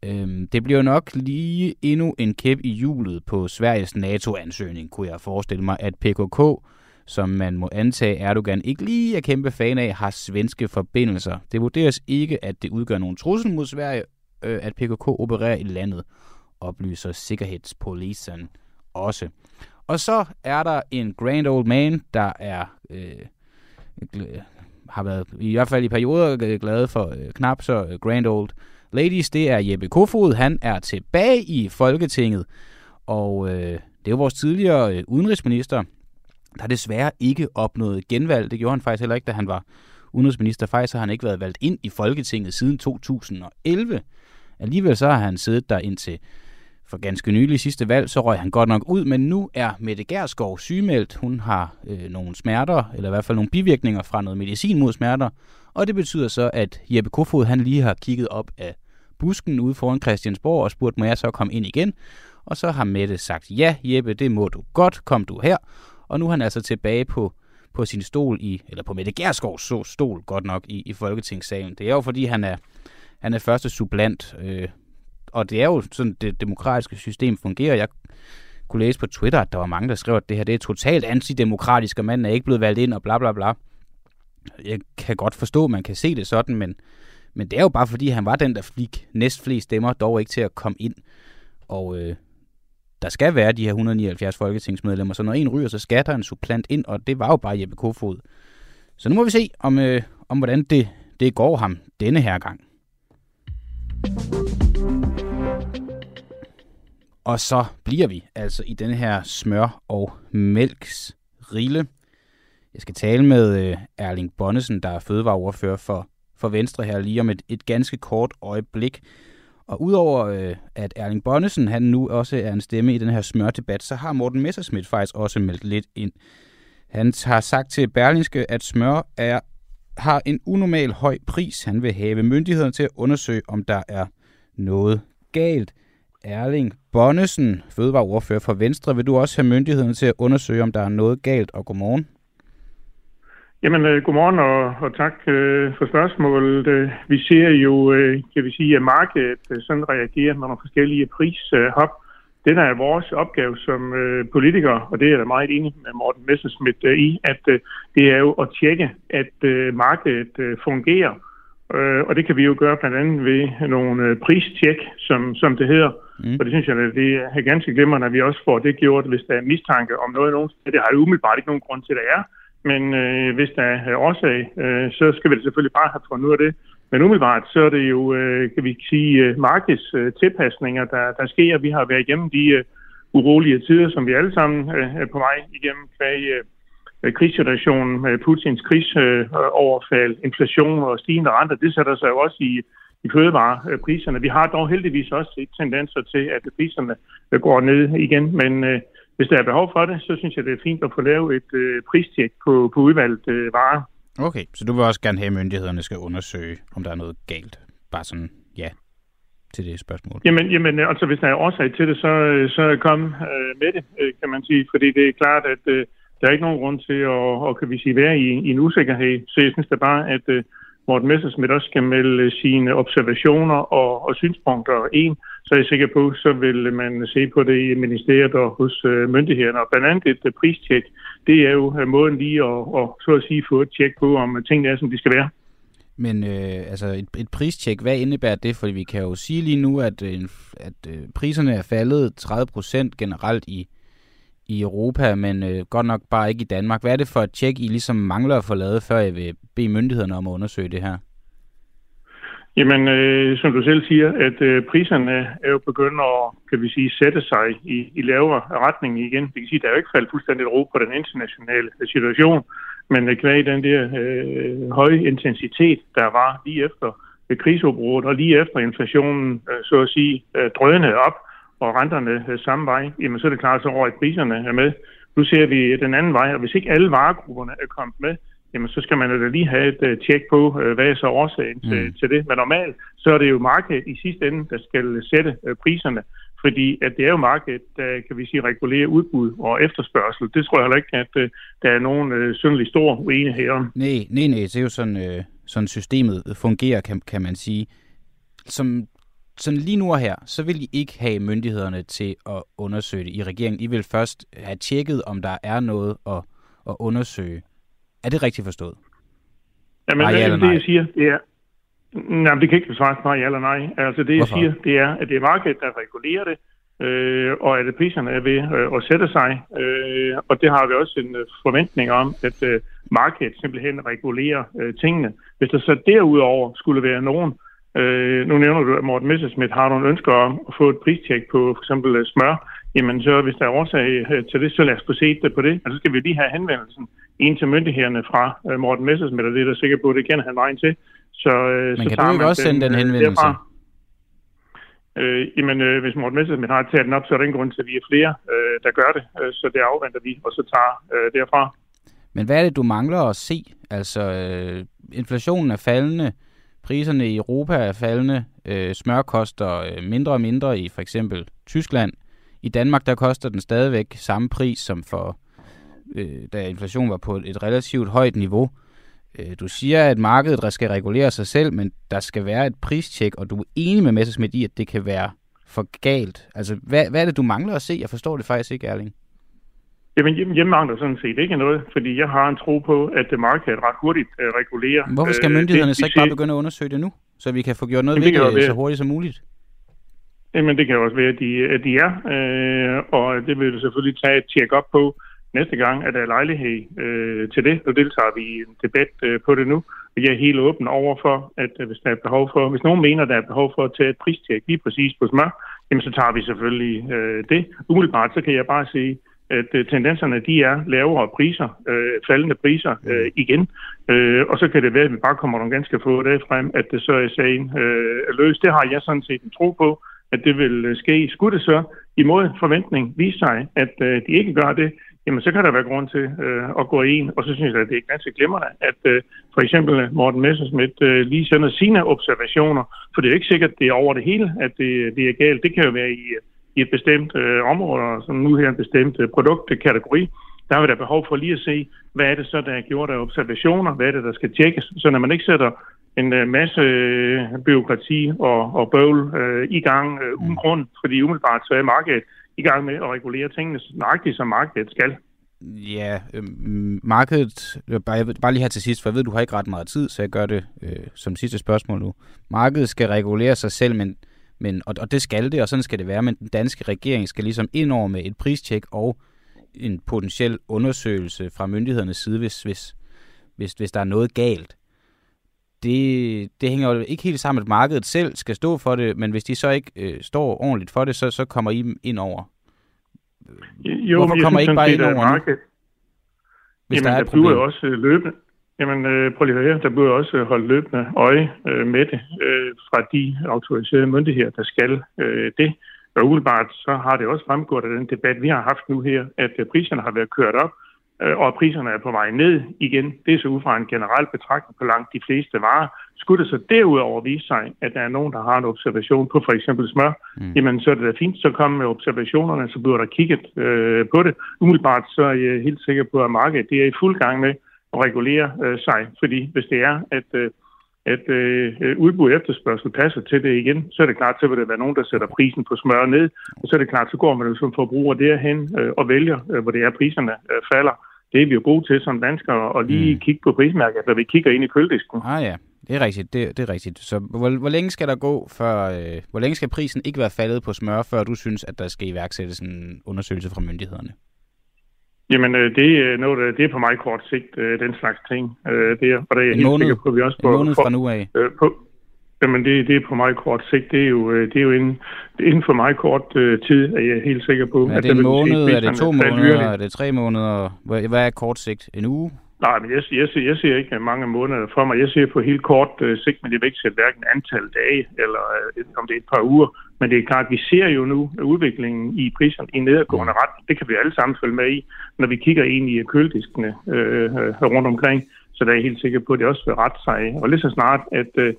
Øhm, det bliver nok lige endnu en kæp i hjulet på Sveriges NATO-ansøgning, kunne jeg forestille mig, at PKK, som man må antage Erdogan ikke lige er kæmpe fan af, har svenske forbindelser. Det vurderes ikke, at det udgør nogen trussel mod Sverige, øh, at PKK opererer i landet, oplyser Sikkerhedspolisen også. Og så er der en grand old man, der er øh, har været i hvert fald i perioder glade for øh, knap så øh, grand old ladies. Det er Jeppe Kofod. Han er tilbage i Folketinget. Og øh, det er jo vores tidligere øh, udenrigsminister, der desværre ikke opnåede genvalg. Det gjorde han faktisk heller ikke, da han var udenrigsminister. Faktisk har han ikke været valgt ind i Folketinget siden 2011. Alligevel så har han siddet der indtil for ganske nylig sidste valg, så røg han godt nok ud, men nu er Mette Gerskov sygemeldt. Hun har øh, nogle smerter, eller i hvert fald nogle bivirkninger fra noget medicin mod smerter, og det betyder så, at Jeppe Kofod han lige har kigget op af busken ude foran Christiansborg og spurgt, må jeg så komme ind igen? Og så har Mette sagt, ja Jeppe, det må du godt, kom du her. Og nu er han altså tilbage på, på sin stol i, eller på Mette Gerskovs stol godt nok i, i Folketingssalen. Det er jo fordi, han er, han er første sublant øh, og det er jo sådan, det demokratiske system fungerer. Jeg kunne læse på Twitter, at der var mange, der skrev, at det her det er totalt antidemokratisk, og manden er ikke blevet valgt ind, og bla bla bla. Jeg kan godt forstå, at man kan se det sådan, men, men det er jo bare fordi, han var den, der fik næst flest stemmer, dog ikke til at komme ind. Og øh, der skal være de her 179 folketingsmedlemmer, så når en ryger, så skal der en supplant ind, og det var jo bare Jeppe Kofod. Så nu må vi se, om, øh, om hvordan det, det går ham denne her gang. Og så bliver vi altså i den her smør- og mælks rille. Jeg skal tale med øh, Erling Bonnesen, der er fødevareordfører for, for Venstre her lige om et, et ganske kort øjeblik. Og udover øh, at Erling Bonnesen han nu også er en stemme i den her smørdebat, så har Morten Messerschmidt faktisk også meldt lidt ind. Han har sagt til Berlingske, at smør er, har en unormal høj pris. Han vil have myndighederne til at undersøge, om der er noget galt. Erling Bonnesen, fødevareordfører for Venstre. Vil du også have myndigheden til at undersøge, om der er noget galt? Og godmorgen. Jamen, øh, godmorgen og, og tak øh, for spørgsmålet. Øh, vi ser jo, øh, kan vi sige, at markedet øh, sådan reagerer med nogle forskellige prishop. Øh, det, der er vores opgave som øh, politikere, og det er jeg meget enig med Morten Messerschmidt øh, i, at øh, det er jo at tjekke, at øh, markedet øh, fungerer Øh, og det kan vi jo gøre blandt andet ved nogle øh, pristjek, som, som det hedder. Mm. Og det synes jeg, at det er ganske glimrende, at vi også får det gjort, hvis der er mistanke om noget nogen Det har jo umiddelbart ikke nogen grund til, at det er. Men øh, hvis der er årsag, øh, så skal vi det selvfølgelig bare have fundet ud af det. Men umiddelbart, så er det jo, øh, kan vi sige, øh, markedstilpasninger, der, der sker. Vi har været igennem de øh, urolige tider, som vi alle sammen øh, er på vej igennem kvæg øh, krigssituationen med Putins krigsoverfald, øh, inflation og stigende renter. Det sætter sig jo også i, i fødevarepriserne. Vi har dog heldigvis også set tendenser til, at priserne går ned igen, men øh, hvis der er behov for det, så synes jeg, det er fint at få lavet et øh, pristjek på, på udvalgt øh, varer. Okay, så du vil også gerne have, at myndighederne skal undersøge, om der er noget galt? Bare sådan, ja, til det spørgsmål. Jamen, jamen altså, hvis der er årsag til det, så, øh, så kom øh, med det, øh, kan man sige. Fordi det er klart, at øh, der er ikke nogen grund til at, og, kan vi sige, være i, i en usikkerhed. Så jeg synes da bare, at uh, Morten Messersmith også skal melde øh, sine observationer og, og synspunkter ind, så er jeg sikker på, så vil man se på det i ministeriet og hos uh, myndighederne. Og blandt andet et uh, pristjek, det er jo uh, måden lige at, at, så at sige, få et tjek på, om tingene er, som de skal være. Men øh, altså et, et pristjek, hvad indebærer det? Fordi vi kan jo sige lige nu, at, at øh, priserne er faldet 30% generelt i, i Europa, men øh, godt nok bare ikke i Danmark. Hvad er det for et tjek, I ligesom mangler at få lavet, før I vil bede myndighederne om at undersøge det her? Jamen, øh, som du selv siger, at øh, priserne er jo begyndt at, kan vi sige, sætte sig i, i lavere retning igen. Det kan sige, at der er jo ikke faldet fuldstændig ro på den internationale situation, men øh, kvæg den der øh, høje intensitet, der var lige efter øh, krigsopbruddet og lige efter inflationen, øh, så at sige, øh, drønede op, og renterne øh, samme vej, jamen så er det klart, så over i priserne er med. Nu ser vi den anden vej, og hvis ikke alle varegrupperne er kommet med, jamen så skal man jo da lige have et tjek på, hvad er så årsagen mm. til, til det. Men normalt, så er det jo markedet i sidste ende, der skal sætte priserne, fordi at det er jo markedet, der kan vi sige regulerer udbud og efterspørgsel. Det tror jeg heller ikke, at der er nogen uh, syndelig stor uenighed om. Nej, nej, nej, det er jo sådan, uh, sådan systemet fungerer, kan, kan man sige. Som sådan lige nu og her, så vil I ikke have myndighederne til at undersøge det i regeringen. I vil først have tjekket, om der er noget at, at undersøge. Er det rigtigt forstået? Jamen, nej, det, det jeg siger, det er... Nej, det kan ikke besvares bare ja eller nej. Altså det, Hvorfor? jeg siger, det er, at det er markedet, der regulerer det, øh, og at priserne er ved øh, at sætte sig. Øh, og det har vi også en øh, forventning om, at øh, markedet simpelthen regulerer øh, tingene. Hvis der så derudover skulle være nogen, øh, nu nævner du, at Morten Messersmith har nogle ønsker om at få et pristjek på for eksempel øh, smør, jamen så hvis der er årsag øh, til det, så lad os få set det på det. Og så skal vi lige have henvendelsen en til myndighederne fra uh, Morten Messersmith, og det er der sikker på, det kender han vejen til. Så, Men så kan du ikke også sende den henvendelse? Derfra. Øh, jamen, øh, hvis Morten Messersmith har taget den op, så er der ingen grund til, at vi er flere, øh, der gør det. Øh, så det afventer vi, og så tager øh, derfra. Men hvad er det, du mangler at se? Altså, øh, inflationen er faldende, priserne i Europa er faldende, øh, smør koster øh, mindre og mindre i for eksempel Tyskland. I Danmark, der koster den stadigvæk samme pris som for øh, da inflationen var på et relativt højt niveau. Øh, du siger, at markedet skal regulere sig selv, men der skal være et pristjek, og du er enig med Messersmith i, at det kan være for galt. Altså, hvad, hvad er det, du mangler at se? Jeg forstår det faktisk ikke, Erling. Jamen, jeg mangler sådan set ikke noget, fordi jeg har en tro på, at markedet ret hurtigt uh, regulerer. Hvorfor skal øh, myndighederne det, så ikke bare begynde at undersøge det nu, så vi kan få gjort noget ved det, det så hurtigt som muligt? Jamen, det kan også være, at de, at de er, øh, og det vil du selvfølgelig tage et tjek op på næste gang, at der er lejlighed øh, til det. Nu deltager vi i en debat øh, på det nu, og jeg er helt åben over for, at øh, hvis der er behov for, hvis nogen mener, der er behov for at tage et pristjek lige præcis på smør, jamen så tager vi selvfølgelig øh, det. Umiddelbart så kan jeg bare sige, at øh, tendenserne de er lavere priser, øh, faldende priser øh, igen, øh, og så kan det være, at vi bare kommer nogle ganske få dage frem, at det så er sagen øh, løst. Det har jeg sådan set en tro på, at det vil øh, ske. Skulle det så imod forventning vise sig, at øh, de ikke gør det, jamen så kan der være grund til øh, at gå ind, og så synes jeg, at det er ganske glimrende, at øh, for eksempel Morten Messersmith øh, lige sender sine observationer, for det er jo ikke sikkert, at det er over det hele, at det, det er galt. Det kan jo være i, i et bestemt øh, område, som nu her en bestemt øh, produktkategori. Der vi da behov for lige at se, hvad er det så, der er gjort af observationer, hvad er det, der skal tjekkes, så når man ikke sætter en øh, masse øh, byråkrati og, og bøvl øh, i gang øh, uden mm. grund, fordi umiddelbart så er markedet i gang med at regulere tingene nøjagtigt, som markedet skal. Ja, øh, markedet, bare, bare lige her til sidst, for jeg ved, du har ikke ret meget tid, så jeg gør det øh, som sidste spørgsmål nu. Markedet skal regulere sig selv, men, men, og, og det skal det, og sådan skal det være, men den danske regering skal ligesom ind over med et pristjek og en potentiel undersøgelse fra myndighedernes side, hvis, hvis, hvis, hvis der er noget galt. Det, det hænger jo ikke helt sammen, at markedet selv skal stå for det, men hvis de så ikke øh, står ordentligt for det, så, så kommer I ind over. Jo, Hvorfor kommer I ikke bare ind over marked... Hvis Jamen, der er der bliver jo også øh, løbende... Jamen, øh, prøv lige at høre, der bliver også holdt løbende øje øh, med det øh, fra de autoriserede myndigheder, der skal øh, det. Og umiddelbart så har det også fremgået af den debat, vi har haft nu her, at øh, priserne har været kørt op, øh, og priserne er på vej ned igen. Det er så ud fra en generel betragtning på langt de fleste varer. Skulle det så derudover vise sig, at der er nogen, der har en observation på for eksempel smør, mm. jamen så er det da fint, så kom med observationerne, så bliver der kigget øh, på det. Umiddelbart så er jeg helt sikker på, at markedet det er i fuld gang med at regulere øh, sig, fordi hvis det er, at øh, at øh, udbud og efterspørgsel passer til det igen, så er det klart, så vil der være nogen, der sætter prisen på smør ned, og så er det klart, så går man jo som forbruger derhen øh, og vælger, øh, hvor det er, priserne øh, falder. Det er vi jo gode til som danskere, at lige Mm. kigge på prismærket, når vi kigger ind i køledisken. Ah ja, det er rigtigt. Det, det er rigtigt. Så hvor, hvor længe skal der gå, før, øh, hvor længe skal prisen ikke være faldet på smør, før du synes, at der skal iværksættes en undersøgelse fra myndighederne? Jamen, øh, det, er noget, der- det er på meget kort sigt, øh, den slags ting. Øh, det er, og der er jeg En helt måned? sikker på, at vi også En måned fra nu af? øh, på, jamen det, det er på meget kort sigt. Det er jo, øh, det er jo inden, det er inden for meget kort øh, tid, er jeg helt sikker på. Er at det en vi se måned? Er det to måneder? yderligere. Er det tre måneder? Hvad er kort sigt? En uge? Nej, men jeg, jeg, jeg, ser ikke mange måneder for mig. Jeg ser på helt kort øh, sigt, men jeg vil ikke sætte hverken antal dage, eller øh, om det er et par uger. Men det er klart, vi ser jo nu udviklingen i priserne i nedadgående ret. Det kan vi alle sammen følge med i, når vi kigger ind i kølediskene øh, øh, rundt omkring. Så der er jeg helt sikker på, at det også vil rette sig. Og lige så snart, at, øh,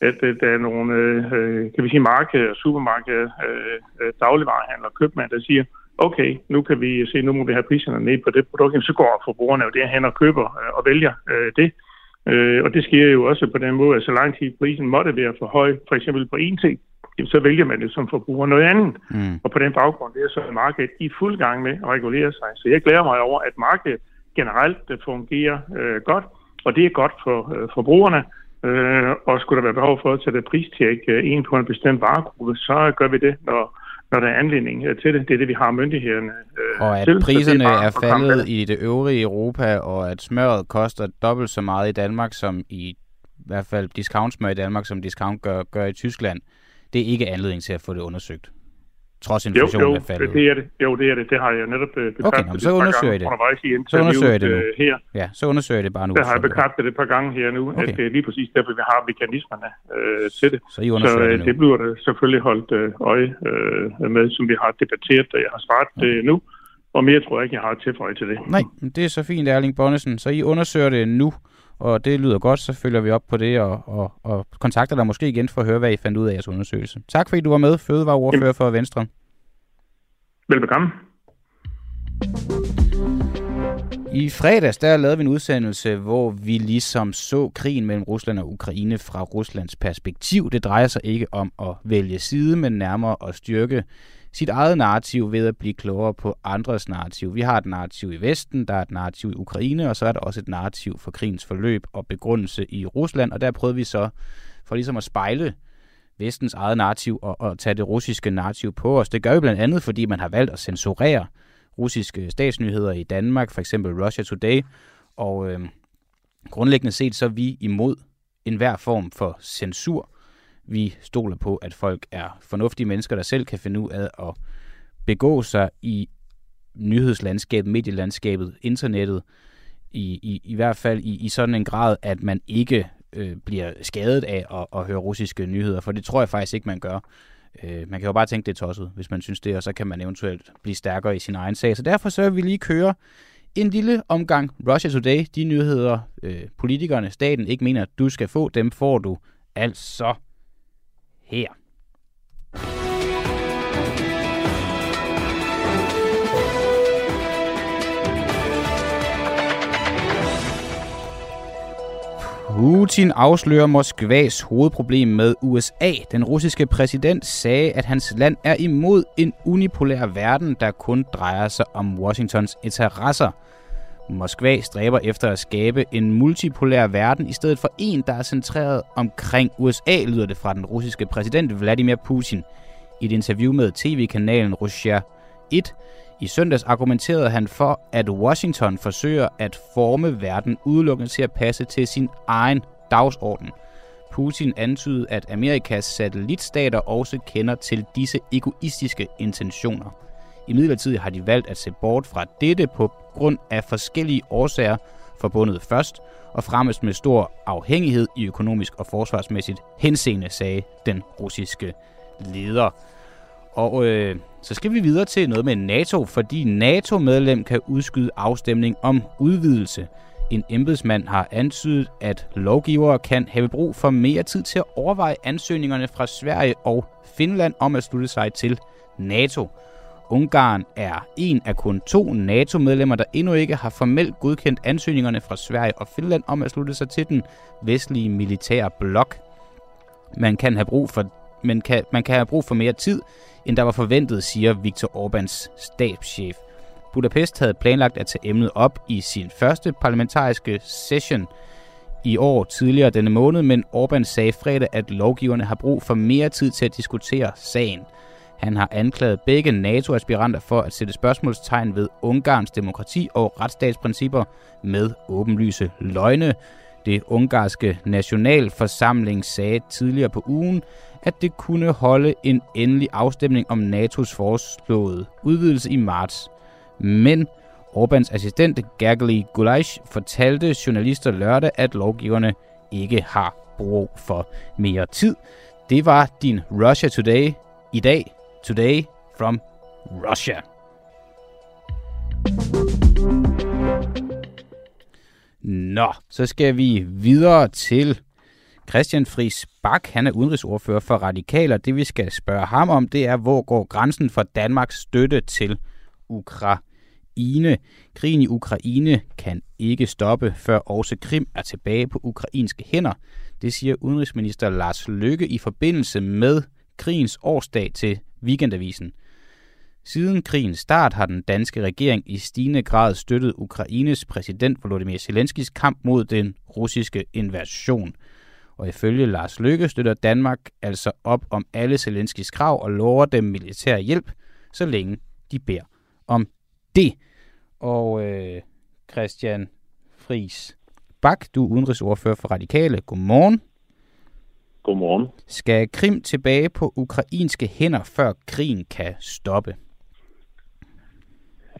at øh, der er nogle øh, kan vi sige, markeder, supermarkeder, øh, øh, dagligvarehandler, købmænd, der siger, okay, nu kan vi se, nu må vi have priserne ned på det produkt, så går forbrugerne jo derhen og køber og vælger øh, det. Øh, og det sker jo også på den måde, at så lang tid prisen måtte være for høj, for eksempel på en ting, jamen, så vælger man det som forbruger noget andet. Mm. Og på den baggrund, det er så markedet i fuld gang med at regulere sig. Så jeg glæder mig over, at markedet generelt øh, fungerer øh, godt, og det er godt for øh, forbrugerne. Øh, og skulle der være behov for at sætte pristjek øh, ind på en bestemt varegruppe, så gør vi det, når, når der er anledning øh, til det. Det er det, vi har myndighederne øh, Og at til. Priserne er med faldet det. i det øvrige Europa, og at smøret koster dobbelt så meget i Danmark, som i, i hvert fald discountsmør i Danmark, som discount gør, gør i Tyskland, det er ikke anledning til at få det undersøgt. Trods Jo, inflationen jo, er faldet. det er det. Jo, det er det. Det har jeg netop øh, bekræftet Okay, nå, så undersøger I det. i Så undersøger interviewet, det nu. øh, her. Ja, så undersøger jeg det bare nu. Der har jeg så- bekræftet et par gange her nu, Okay. at øh, lige præcis derfor vi har mekanismerne øh, til det. Så I Så undersøger øh, det nu. det bliver der selvfølgelig holdt øh, øje øh, med, som vi har debatteret, og jeg har svaret øh, nu. Og mere tror jeg ikke, jeg har tilføjet til det. Nej, men det er så fint, Erling Bonnesen. Så I undersøger det nu, og det lyder godt, så følger vi op på det, og, og, og kontakter dig måske igen for at høre, hvad I fandt ud af jeres undersøgelse. Tak fordi du var med, fødevareordfører for Venstre. Velbekomme. I fredags der lavede vi en udsendelse, hvor vi ligesom så krigen mellem Rusland og Ukraine fra Ruslands perspektiv. Det drejer sig ikke om at vælge side, men nærmere at styrke sit eget narrativ ved at blive klogere på andres narrativ. Vi har et narrativ i Vesten, der er et narrativ i Ukraine, og så er der også et narrativ for krigens forløb og begrundelse i Rusland, og der prøvede vi så for ligesom at spejle Vestens eget narrativ og, og tage det russiske narrativ på os. Det gør vi blandt andet, fordi man har valgt at censurere russiske statsnyheder i Danmark, for eksempel Russia Today, og øh, grundlæggende set så er vi imod enhver form for censur. Vi stoler på, at folk er fornuftige mennesker, der selv kan finde ud af at begå sig i nyhedslandskabet, medielandskabet, internettet, i, i, i hvert fald i, i sådan en grad, at man ikke øh, bliver skadet af at, at høre russiske nyheder, for det tror jeg faktisk ikke, man gør. Øh, man kan jo bare tænke, det er tosset, hvis man synes det, og så kan man eventuelt blive stærkere i sin egen sag. Så derfor så vil vi lige køre en lille omgang Russia Today. De nyheder, øh, politikerne, staten ikke mener, at du skal få, dem får du altså her. Putin afslører Moskvas hovedproblem med USA. Den russiske præsident sagde, at hans land er imod en unipolær verden, der kun drejer sig om Washingtons interesser. Moskva stræber efter at skabe en multipolær verden i stedet for en, der er centreret omkring USA, lyder det fra den russiske præsident Vladimir Putin. I et interview med tv-kanalen Russia 1 i søndags argumenterede han for, at Washington forsøger at forme verden udelukkende til at passe til sin egen dagsorden. Putin antydede, at Amerikas satellitstater også kender til disse egoistiske intentioner. I midlertid har de valgt at se bort fra dette på grund af forskellige årsager, forbundet først og fremmest med stor afhængighed i økonomisk og forsvarsmæssigt henseende, sagde den russiske leder. Og øh, så skal vi videre til noget med NATO, fordi NATO-medlem kan udskyde afstemning om udvidelse. En embedsmand har antydet, at lovgivere kan have brug for mere tid til at overveje ansøgningerne fra Sverige og Finland om at slutte sig til NATO. Ungarn er en af kun to NATO-medlemmer, der endnu ikke har formelt godkendt ansøgningerne fra Sverige og Finland om at slutte sig til den vestlige militære blok. Man kan have brug for, man kan, man kan have brug for mere tid, end der var forventet, siger Viktor Orbans stabschef. Budapest havde planlagt at tage emnet op i sin første parlamentariske session i år tidligere denne måned, men Orbán sagde fredag, at lovgiverne har brug for mere tid til at diskutere sagen. Han har anklaget begge NATO-aspiranter for at sætte spørgsmålstegn ved Ungarns demokrati og retsstatsprincipper med åbenlyse løgne. Det ungarske nationalforsamling sagde tidligere på ugen, at det kunne holde en endelig afstemning om NATO's foreslåede udvidelse i marts. Men Orbans assistent Gergely Gulaj fortalte journalister lørdag, at lovgiverne ikke har brug for mere tid. Det var din Russia Today i dag. Today from Russia. Nå, så skal vi videre til Christian Friis Bak. Han er udenrigsordfører for Radikaler. Det vi skal spørge ham om, det er, hvor går grænsen for Danmarks støtte til Ukraine. Krigen i Ukraine kan ikke stoppe, før også Krim er tilbage på ukrainske hænder. Det siger udenrigsminister Lars Løkke i forbindelse med krigens årsdag til Weekendavisen. Siden krigens start har den danske regering i stigende grad støttet Ukraines præsident Volodymyr Zelenskis kamp mod den russiske invasion. Og ifølge Lars Løkke støtter Danmark altså op om alle Zelenskis krav og lover dem militær hjælp, så længe de beder om det. Og øh, Christian Fris Bak, du er udenrigsordfører for Radikale. Godmorgen. Godmorgen. Skal Krim tilbage på ukrainske hænder, før krigen kan stoppe?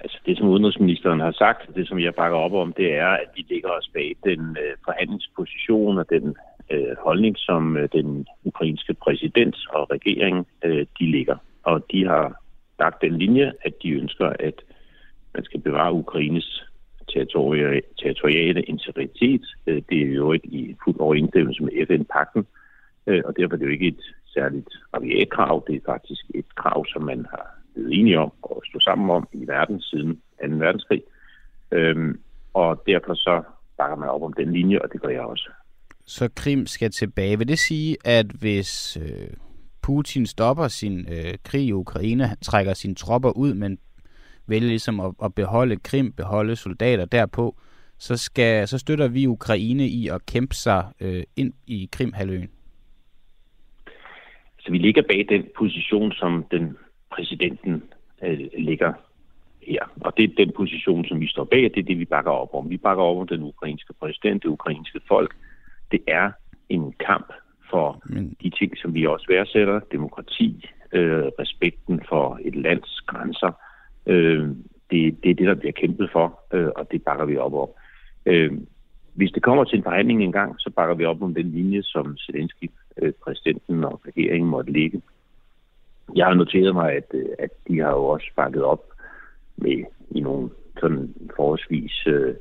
Altså det, som udenrigsministeren har sagt, det som jeg bakker op om, det er, at vi ligger os bag den øh, forhandlingsposition og den øh, holdning, som øh, den ukrainske præsident og regering, øh, de ligger. Og de har lagt den linje, at de ønsker, at man skal bevare Ukraines territori- territoriale integritet. Øh, det er jo ikke i fuld overensstemmelse med FN-pakten, øh, og derfor er det jo ikke et særligt rabiat krav. Det er faktisk et krav, som man har blevet enige om og stå sammen om i verden siden 2. verdenskrig. Øhm, og derfor så bakker man op om den linje, og det gør jeg også. Så Krim skal tilbage. Vil det sige, at hvis øh, Putin stopper sin øh, krig i Ukraine, han trækker sine tropper ud, men vælger ligesom at, at beholde Krim, beholde soldater derpå, så, skal, så støtter vi Ukraine i at kæmpe sig øh, ind i Krimhaløen? Så vi ligger bag den position, som den præsidenten øh, ligger her. Og det er den position, som vi står bag, det er det, vi bakker op om. Vi bakker op om den ukrainske præsident, det ukrainske folk. Det er en kamp for Men... de ting, som vi også værdsætter. Demokrati, øh, respekten for et lands grænser. Øh, det, det er det, der bliver kæmpet for, øh, og det bakker vi op om. Øh, hvis det kommer til en forhandling engang, så bakker vi op om den linje, som Zelensky, øh, præsidenten og regeringen måtte ligge. Jeg har noteret mig, at, øh, at de har jo også bakket op med i nogle sådan forholdsvis, øh,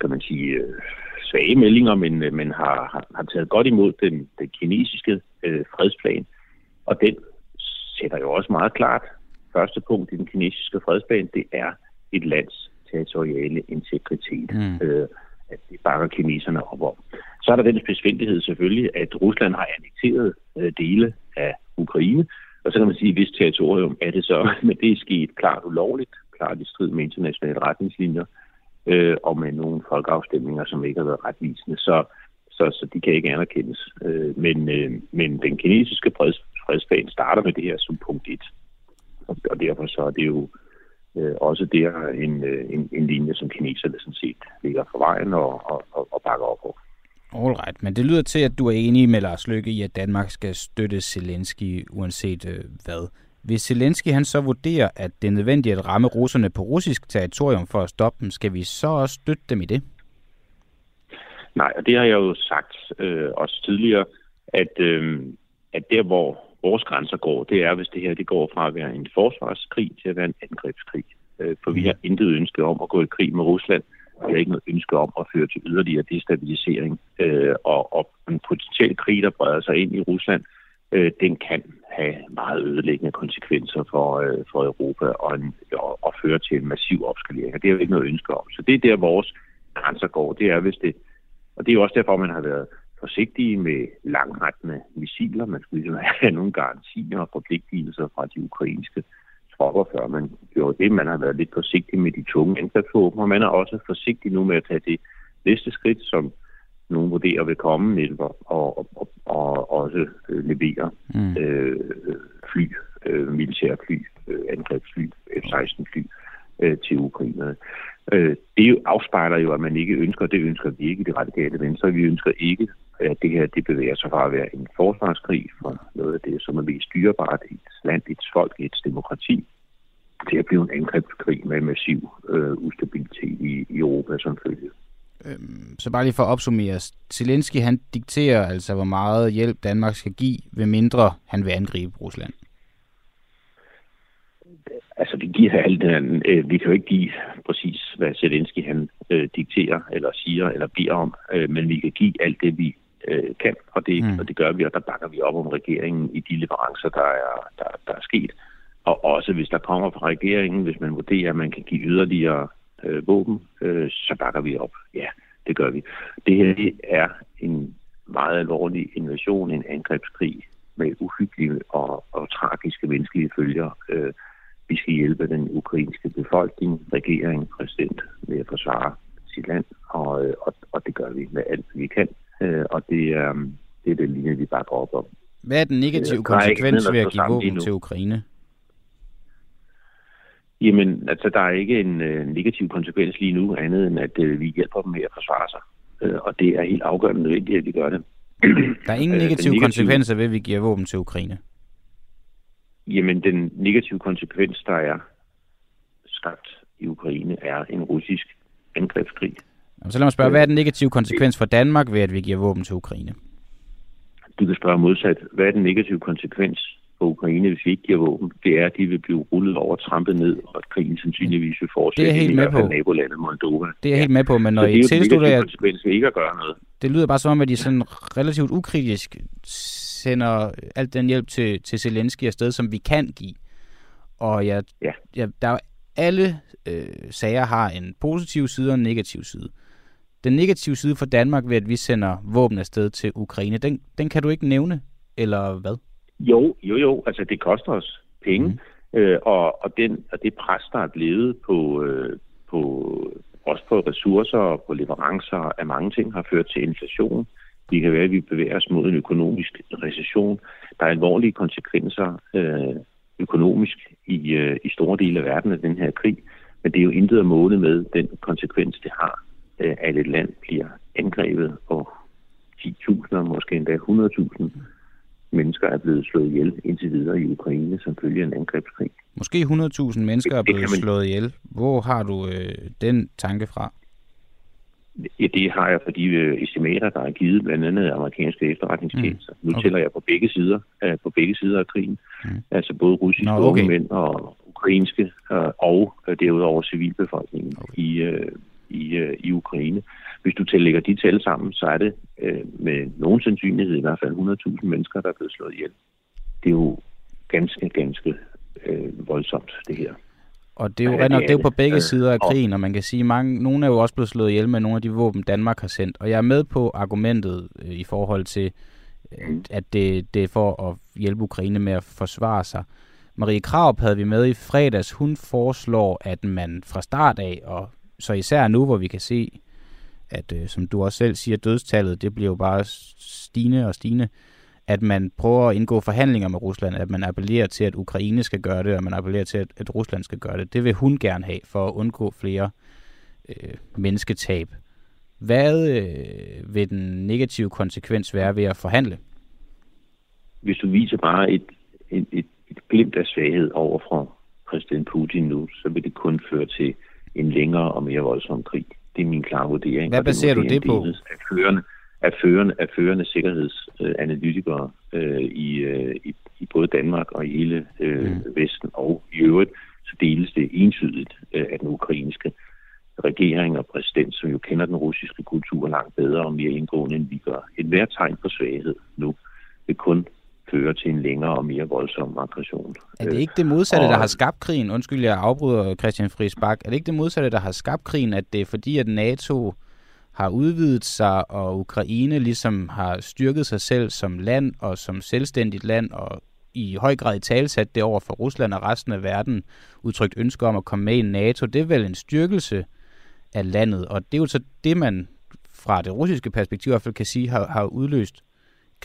kan man sige, øh, svage meldinger, men, men har, har, har taget godt imod den, den kinesiske øh, fredsplan. Og den sætter jo også meget klart, første punkt i den kinesiske fredsplan, det er et lands territoriale integritet. Mm. Øh, at det bakker kineserne op om. Så er der den spidsfindighed selvfølgelig, at Rusland har annekteret øh, dele af Ukraine, og så kan man sige, at hvis territorium er det så, men det er sket klart ulovligt, klart i strid med internationale retningslinjer, øh, og med nogle folkeafstemninger, som ikke har været retvisende. Så, så, så de kan ikke anerkendes. Øh, men, øh, men den kinesiske freds, fredsplan starter med det her som punkt 1. Og, og derfor så er det jo øh, også der en, øh, en, en linje, som kineserne sådan set ligger for vejen og, og, og, og bakker op på. Alright, men det lyder til, at du er enig med Lars Løkke i, at Danmark skal støtte Zelensky uanset øh, hvad. Hvis Zelensky han så vurderer, at det er nødvendigt at ramme russerne på russisk territorium for at stoppe dem, skal vi så også støtte dem i det? Nej, og det har jeg jo sagt øh, også tidligere, at, øh, at der hvor vores grænser går, det er, hvis det her det går fra at være en forsvarskrig til at være en angrebskrig. Øh, for vi har intet ønske om at gå i krig med Rusland. Vi har ikke noget ønske om at føre til yderligere destabilisering. Øh, og, og en potentiel krig, der breder sig ind i Rusland, øh, den kan have meget ødelæggende konsekvenser for, øh, for Europa og, en, og, og føre til en massiv opskalering. Og det har vi ikke noget ønske om. Så det er der, vores grænser går. Det er, hvis det, og det er jo også derfor, man har været forsigtige med langrettende missiler. Man skulle ligesom have nogle garantier og forpligtelser fra de ukrainske tropper, før man gjorde det. Man har været lidt forsigtig med de tunge angrebsvåben, og man er også forsigtig nu med at tage det næste skridt, som nogen vurderer vil komme, netop og, og, og, og også øh, levere mm. øh, fly, øh, militære fly, øh, angrebsfly, F-16 fly øh, til ukrainerne. Øh, det afspejler jo, at man ikke ønsker, det ønsker vi ikke i det radikale venstre. Vi ønsker ikke, at det her det bevæger sig fra at være en forsvarskrig for noget af det, som er mest styrbart i et land, et folk, et demokrati, til at blive en angrebskrig med massiv øh, ustabilitet i, i Europa som følge. Øhm, så bare lige for at opsummere. Zelensky han dikterer altså, hvor meget hjælp Danmark skal give, ved mindre han vil angribe Rusland. Altså, vi giver alt den, øh, vi kan jo ikke give præcis, hvad Zelensky han øh, dikterer, eller siger, eller beder om, øh, men vi kan give alt det, vi øh, kan, og det, mm. og det gør vi, og der bakker vi op om regeringen i de leverancer, der er, der, der er sket. Og også hvis der kommer fra regeringen, hvis man vurderer, at man kan give yderligere øh, våben, øh, så bakker vi op. Ja, det gør vi. Det her det er en meget alvorlig invasion, en angrebskrig med uhyggelige og, og tragiske menneskelige følger. Øh, vi skal hjælpe den ukrainske befolkning, regering, præsident med at forsvare sit land, og, øh, og, og det gør vi med alt, vi kan. Øh, og det er, det er den linje, vi op om. Hvad er den negative øh, konsekvens ved at give våben til Ukraine? Jamen, altså, der er ikke en øh, negativ konsekvens lige nu, andet end at øh, vi hjælper dem med at forsvare sig. Øh, og det er helt afgørende nødvendigt, at vi gør det. Der er ingen negative, negative konsekvenser ved, at vi giver våben til Ukraine? Jamen, den negative konsekvens, der er skabt i Ukraine, er en russisk angrebskrig. Så lad mig spørge, hvad er den negative konsekvens for Danmark ved, at vi giver våben til Ukraine? Du kan spørge modsat. Hvad er den negative konsekvens for Ukraine, hvis vi ikke giver våben, det er, at de vil blive rullet over, trampet ned, og at krigen sandsynligvis vil fortsætte det er helt med på. nabolandet Moldova. Det er jeg helt med på, men når I tilslutter jer... Det ikke at gøre noget. Det lyder bare som om, at de sådan relativt ukritisk sender alt den hjælp til, til Zelensky afsted, som vi kan give. Og jeg, ja. jeg, der alle øh, sager har en positiv side og en negativ side. Den negative side for Danmark ved, at vi sender våben afsted til Ukraine, den, den kan du ikke nævne, eller hvad? Jo, jo, jo. Altså, det koster os penge. Mm. Øh, og, og, den, og det pres, der er blevet på, øh, på, også på ressourcer og på leverancer af mange ting, har ført til inflation. Det kan være, at vi bevæger os mod en økonomisk recession. Der er alvorlige konsekvenser øh, økonomisk i, øh, i store dele af verden af den her krig. Men det er jo intet at måle med den konsekvens, det har, at et land bliver angrebet, og 10.000, måske endda 100.000 mennesker er blevet slået ihjel indtil videre i Ukraine som følge af en angrebskrig. Måske 100.000 mennesker er blevet man... slået ihjel. Hvor har du øh, den tanke fra? Ja, det har jeg fra de øh, estimater, der er givet blandt andet amerikanske efterretningstjenester. Mm. Nu okay. tæller jeg på begge sider, øh, på begge sider af krigen. Mm. Altså både russiske Nå, okay. mænd og ukrainske øh, og øh, derudover civilbefolkningen okay. i, øh, i, øh, i Ukraine. Hvis du tillægger de tal sammen, så er det øh, med nogen sandsynlighed i hvert fald 100.000 mennesker, der er blevet slået ihjel. Det er jo ganske, ganske øh, voldsomt, det her. Og det er jo, ja, det, er det er jo på begge sider af krigen, og man kan sige, mange, nogle er jo også blevet slået ihjel med nogle af de våben, Danmark har sendt. Og jeg er med på argumentet øh, i forhold til, mm. at det, det er for at hjælpe Ukraine med at forsvare sig. Marie Kraup havde vi med i fredags. Hun foreslår, at man fra start af, og så især nu, hvor vi kan se, at øh, som du også selv siger, dødstallet, det bliver jo bare stigende og stigende, at man prøver at indgå forhandlinger med Rusland, at man appellerer til, at Ukraine skal gøre det, og man appellerer til, at, at Rusland skal gøre det. Det vil hun gerne have, for at undgå flere øh, mennesketab. Hvad øh, vil den negative konsekvens være ved at forhandle? Hvis du viser bare et, et, et, et glimt af svaghed over for præsident Putin nu, så vil det kun føre til en længere og mere voldsom krig. Det er min klare vurdering. Hvad baserer du det på? Af førende, af førende, af førende sikkerhedsanalytikere øh, i, øh, i, i både Danmark og i hele øh, mm. Vesten, og i øvrigt så deles det entydigt øh, af den ukrainske regering og præsident, som jo kender den russiske kultur langt bedre og mere indgående, end vi gør. Et hvert tegn på svaghed nu vil kun føre til en længere og mere voldsom aggression. Er det ikke det modsatte, og... der har skabt krigen? Undskyld, jeg afbryder Christian Friis Bak. Er det ikke det modsatte, der har skabt krigen, at det er fordi, at NATO har udvidet sig, og Ukraine ligesom har styrket sig selv som land og som selvstændigt land, og i høj grad i talsat det over for Rusland og resten af verden udtrykt ønsker om at komme med i NATO. Det er vel en styrkelse af landet, og det er jo så det, man fra det russiske perspektiv i hvert fald kan sige har, har udløst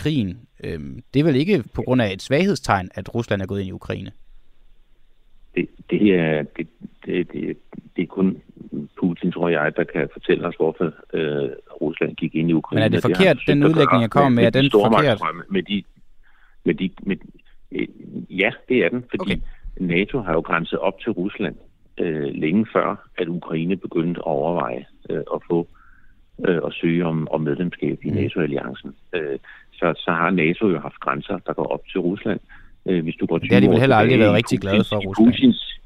krigen. Øhm, det er vel ikke på grund af et svaghedstegn, at Rusland er gået ind i Ukraine? Det, det, er, det, det, det, det er kun Putin, tror jeg, der kan fortælle os, hvorfor øh, Rusland gik ind i Ukraine. Men er det forkert, det den udlægning, jeg kommer med, er den forkert? Med de, med de, med, øh, ja, det er den, fordi okay. NATO har jo grænset op til Rusland øh, længe før, at Ukraine begyndte at overveje øh, at få øh, og søge om, om medlemskab i mm. NATO-alliancen. Øh, så, så har NATO jo haft grænser, der går op til Rusland. Øh, hvis du går det har de vel heller aldrig været rigtig glade for, Rusland. I Putins,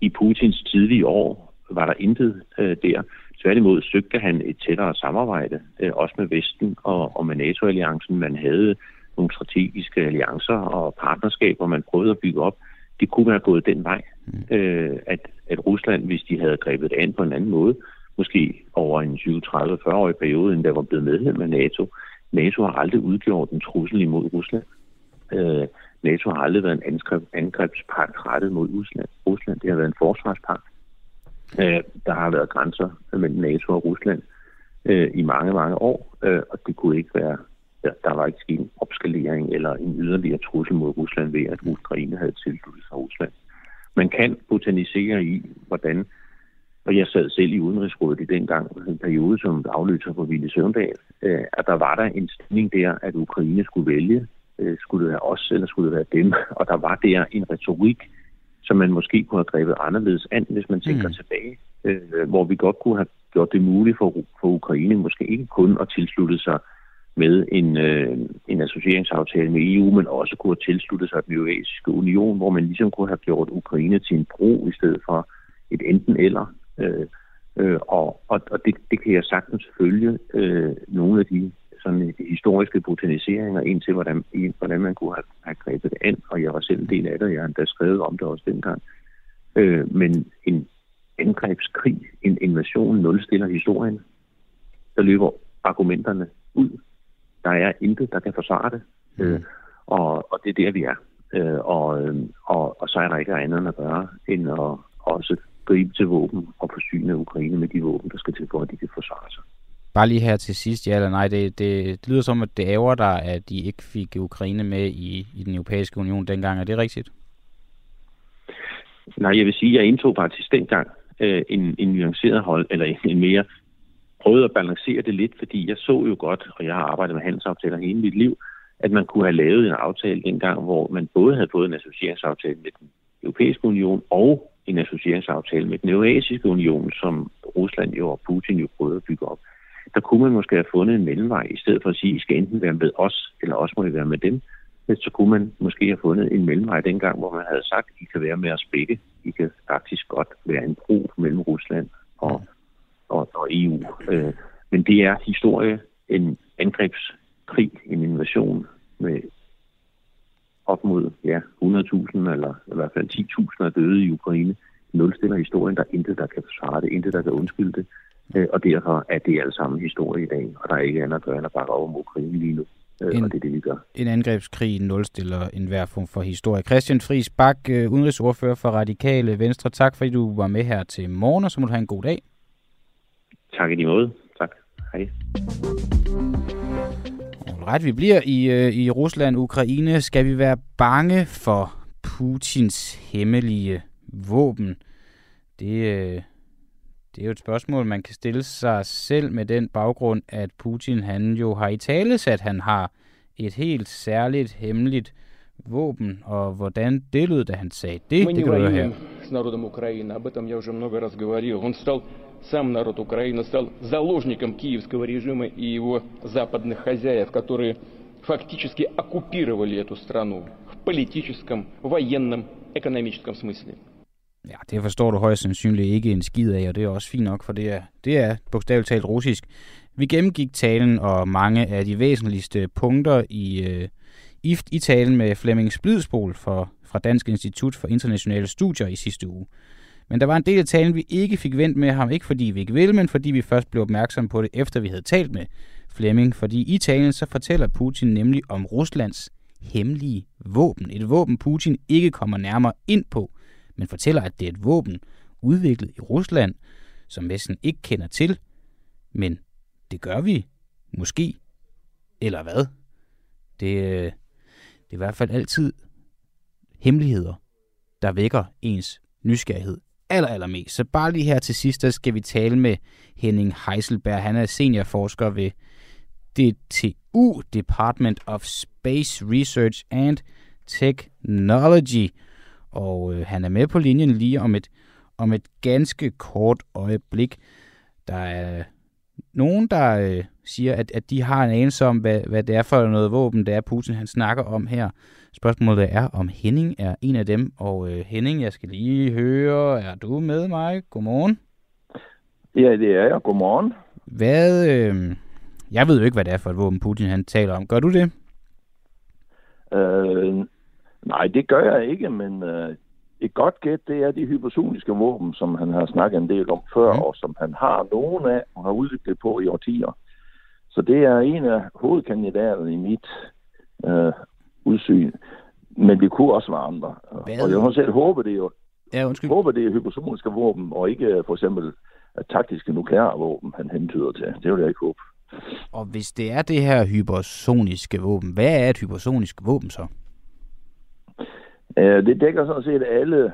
I Putins tidlige år var der intet øh, der. Tværtimod søgte han et tættere samarbejde, øh, også med Vesten og, og med NATO-alliancen. Man havde nogle strategiske alliancer og partnerskaber, man prøvede at bygge op. Det kunne være gået den vej, mm. øh, at, at Rusland, hvis de havde grebet det an på en anden måde, måske over en 20, 30, 40-årig periode, end der var blevet medlem af NATO, NATO har aldrig udgjort en trussel imod Rusland. Øh, NATO har aldrig været en angreb, angrebspagt rettet mod Rusland. Rusland. Det har været en forsvarspagt. Øh, der har været grænser mellem NATO og Rusland øh, i mange, mange år, øh, og det kunne ikke være, der, der var ikke sket en opskalering eller en yderligere trussel mod Rusland ved, at Ukraine havde tilsluttet sig Rusland. Man kan botanisere i, hvordan og jeg sad selv i Udenrigsrådet i den gang, en periode som afløser på Ville Søvndal, øh, at der var der en stemning der, at Ukraine skulle vælge, øh, skulle det være os eller skulle det være dem, og der var der en retorik, som man måske kunne have grebet anderledes an, hvis man tænker mm. tilbage, øh, hvor vi godt kunne have gjort det muligt for, for Ukraine måske ikke kun at tilslutte sig med en, øh, en associeringsaftale med EU, men også kunne have tilsluttet sig den europæiske union, hvor man ligesom kunne have gjort Ukraine til en bro i stedet for et enten eller. Øh, øh, og og, og det, det kan jeg sagtens følge øh, nogle af de sådan historiske botaniseringer ind til, hvordan, hvordan man kunne have, have grebet det an, og jeg var selv en del af det, jeg har endda skrevet om det også dengang. Øh, men en angrebskrig, en invasion, nulstiller historien, der løber argumenterne ud. Der er intet, der kan forsvare det, mm. øh, og, og det er der, vi er. Øh, og, øh, og, og så er der ikke andet at gøre, end at også gribe til våben og forsyne Ukraine med de våben, der skal til for, at de kan forsvare sig. Bare lige her til sidst, ja eller nej, det, det, det lyder som, at det ærger dig, at de ikke fik Ukraine med i, i den europæiske union dengang. Er det rigtigt? Nej, jeg vil sige, at jeg indtog faktisk dengang øh, en, en nuanceret hold, eller en, en mere prøvede at balancere det lidt, fordi jeg så jo godt, og jeg har arbejdet med handelsaftaler hele mit liv, at man kunne have lavet en aftale dengang, hvor man både havde fået en associeringsaftale med den europæiske union og en associeringsaftale med den europæiske union, som Rusland jo og Putin jo prøvede at bygge op. Der kunne man måske have fundet en mellemvej, i stedet for at sige, at I skal enten være med os, eller også må I være med dem. Så kunne man måske have fundet en mellemvej dengang, hvor man havde sagt, at I kan være med os begge. I kan faktisk godt være en bro mellem Rusland og, og, og EU. Øh, men det er historie, en angrebskrig, en invasion med op mod ja, 100.000 eller i hvert fald 10.000 er døde i Ukraine. nulstiller historien. Der er intet, der kan forsvare det, intet, der kan undskylde det. Øh, og derfor er det alt sammen historie i dag, og der er ikke andet at gøre end at bakke over mod Ukraine lige nu. Øh, en, og det er det, vi gør. En angrebskrig nulstiller enhver form for historie. Christian Friis Bak, øh, udenrigsordfører for Radikale Venstre. Tak fordi du var med her til morgen, og så må du have en god dag. Tak i de måde. Tak. Hej. Ret, vi bliver i, øh, i Rusland, Ukraine. Skal vi være bange for Putins hemmelige våben? Det, øh, det er jo et spørgsmål, man kan stille sig selv med den baggrund, at Putin han jo har i tale at han har et helt særligt hemmeligt våben, og hvordan det lød, da han sagde det, Мы det kan du høre her. с народом Украины, об этом я уже много раз говорил. Он стал, сам народ Украины стал заложником киевского режима и его западных хозяев, которые фактически оккупировали эту страну в политическом, военном, экономическом смысле. Ja, det forstår du højst sandsynligt ikke en skid af, og det er også fint nok, for det er, det er bogstaveligt talt russisk. Vi gennemgik talen og mange af de væsentligste punkter i, øh, i, i talen med Flemming Splidsbol for, fra Dansk Institut for Internationale Studier i sidste uge. Men der var en del af talen, vi ikke fik vendt med ham, ikke fordi vi ikke ville, men fordi vi først blev opmærksom på det, efter vi havde talt med Flemming. Fordi i talen så fortæller Putin nemlig om Ruslands hemmelige våben. Et våben, Putin ikke kommer nærmere ind på, men fortæller, at det er et våben udviklet i Rusland, som Vesten ikke kender til. Men det gør vi måske, eller hvad? Det, øh, det er i hvert fald altid hemmeligheder, der vækker ens nysgerrighed aller, allermest. Så bare lige her til sidst, der skal vi tale med Henning Heiselberg. Han er seniorforsker ved DTU, Department of Space Research and Technology. Og øh, han er med på linjen lige om et, om et ganske kort øjeblik. Der er nogen, der øh, siger, at, at de har en anelse om, hvad, hvad det er for noget våben, det er Putin, han snakker om her. Spørgsmålet er, om Henning er en af dem. Og øh, Henning, jeg skal lige høre, er du med mig? Godmorgen. Ja, det er jeg. Godmorgen. Hvad, øh, jeg ved jo ikke, hvad det er for et våben, Putin han taler om. Gør du det? Øh, nej, det gør jeg ikke, men øh, et godt gæt, det er de hypersoniske våben, som han har snakket en del om før, mm. og som han har nogen af og har udviklet på i årtier. Så det er en af hovedkandidaterne i mit øh, udsyn. Men det kunne også være andre. Hvad? Og jeg har selv håbe, det er jo Ja, undskyld. håber, det er hypersoniske våben, og ikke øh, for eksempel øh, taktiske nukleare våben, han hentyder til. Det vil jeg ikke håbe. Og hvis det er det her hypersoniske våben, hvad er et hypersonisk våben så? Øh, det dækker sådan set alle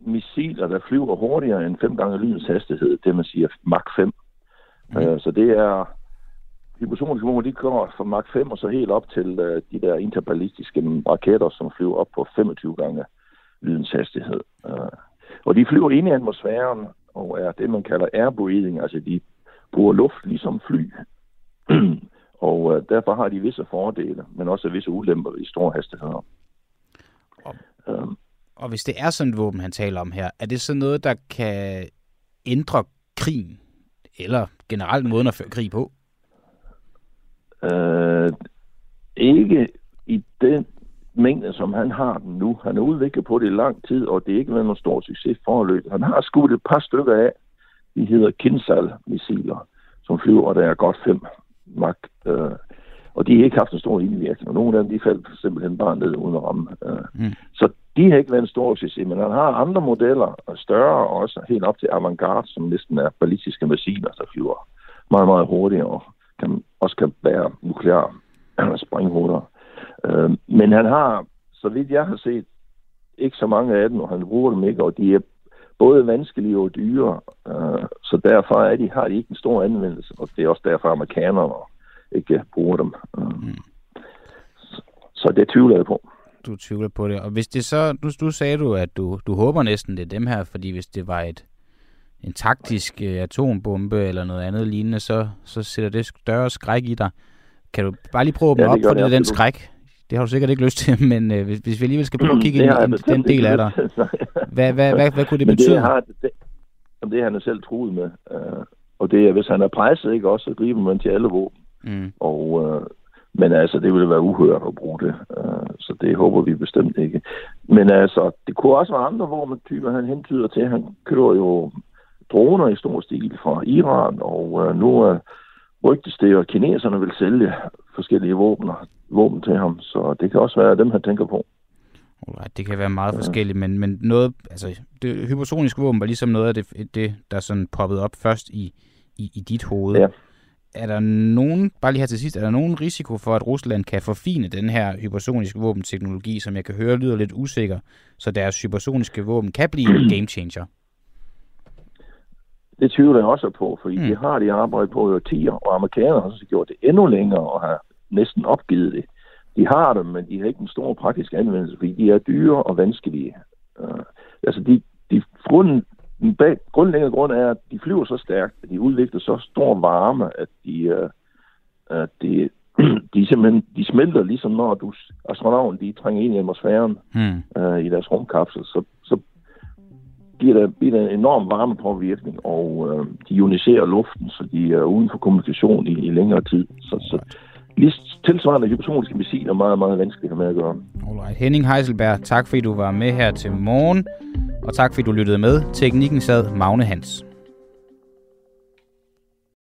missiler, der flyver hurtigere end fem gange lydens hastighed, det man siger Mach 5. Mm. Så det er hypersoniske våben, de går fra Mach 5 og så helt op til øh, de der interballistiske raketter, som flyver op på 25 gange lydens hastighed. Øh, og de flyver ind i atmosfæren og er det, man kalder airbreathing, altså de bruger luft ligesom fly. og øh, derfor har de visse fordele, men også visse ulemper i store hastigheder. Og, øhm. og hvis det er sådan et våben, han taler om her, er det så noget, der kan ændre krigen? Eller generelt måden at føre krig på? Øh, ikke i den mængde, som han har den nu. Han er udviklet på det i lang tid, og det er ikke været nogen stor succes forløb. Han har skudt et par stykker af. De hedder Kinsal-missiler, som flyver, der er godt 5 Mach. Øh, og de har ikke haft en stor indvirkning, og nogle af dem de faldt simpelthen bare ned uden ramme. Øh. Mm. Så de har ikke været en stor succes, men han har andre modeller, og større også, helt op til Avantgarde, som næsten er ballistiske missiler, der flyver meget, meget hurtigt, og kan, også kan bære nukleare springhoveder. Øh, men han har, så vidt jeg har set, ikke så mange af dem, og han bruger dem ikke, og de er både vanskelige og dyre, øh, så derfor er de, har de ikke en stor anvendelse, og det er også derfor, amerikanerne ikke bruger dem. Øh. Mm. Så, så det tvivler jeg på. Du tvivler på det. Og hvis det så, nu, du sagde du, at du, du håber næsten, det er dem her, fordi hvis det var et, en taktisk øh, atombombe eller noget andet lignende, så, så sætter det større skræk i dig. Kan du bare lige prøve at åbne ja, op for det, den skræk? Det har du sikkert ikke lyst til, men øh, hvis, hvis vi alligevel skal prøve at kigge ind i den del af dig, hvad, hvad, hvad, hvad kunne det men betyde? Det, har, det, det har han selv troet med. Øh, og det er, hvis han er presset, ikke også, så griber man til alle våben. Mm. Og øh, Men altså, det ville være uhørt at bruge det, uh, så det håber vi bestemt ikke. Men altså, det kunne også være andre våbentyper, han hentyder til. Han kører jo droner i stor stil fra Iran, og uh, nu er rygtes det, at kineserne vil sælge forskellige våbner, våben til ham, så det kan også være dem, han tænker på. Alright, det kan være meget forskelligt, men, men noget, altså, det hypersoniske våben var ligesom noget af det, det der sådan poppede op først i, i, i dit hoved. Ja. Er der nogen, bare lige her til sidst, er der nogen risiko for, at Rusland kan forfine den her hypersoniske våbenteknologi, som jeg kan høre lyder lidt usikker, så deres hypersoniske våben kan blive en game changer? Det tvivler jeg også på, fordi mm. det har de arbejdet på i årtier, og amerikanerne har også gjort det endnu længere og har næsten opgivet det. De har dem, men de har ikke en stor praktisk anvendelse, fordi de er dyre og vanskelige. Uh, altså, de, de grunden, den bag, grundlæggende grund er, at de flyver så stærkt, at de udvikler så stor varme, at de, uh, at de, de simpelthen de smelter ligesom når du astronauten de trænger ind i atmosfæren mm. uh, i deres rumkapsel, så, så giver der, bliver der en enorm varmepåvirkning, og øh, de ioniserer luften, så de er uden for kommunikation i, i længere tid. Så, så lige tilsvarende hypersoniske missiler er meget, meget vanskeligt at med at gøre. Alright. Henning Heiselberg, tak fordi du var med her til morgen, og tak fordi du lyttede med. Teknikken sad Magne Hans.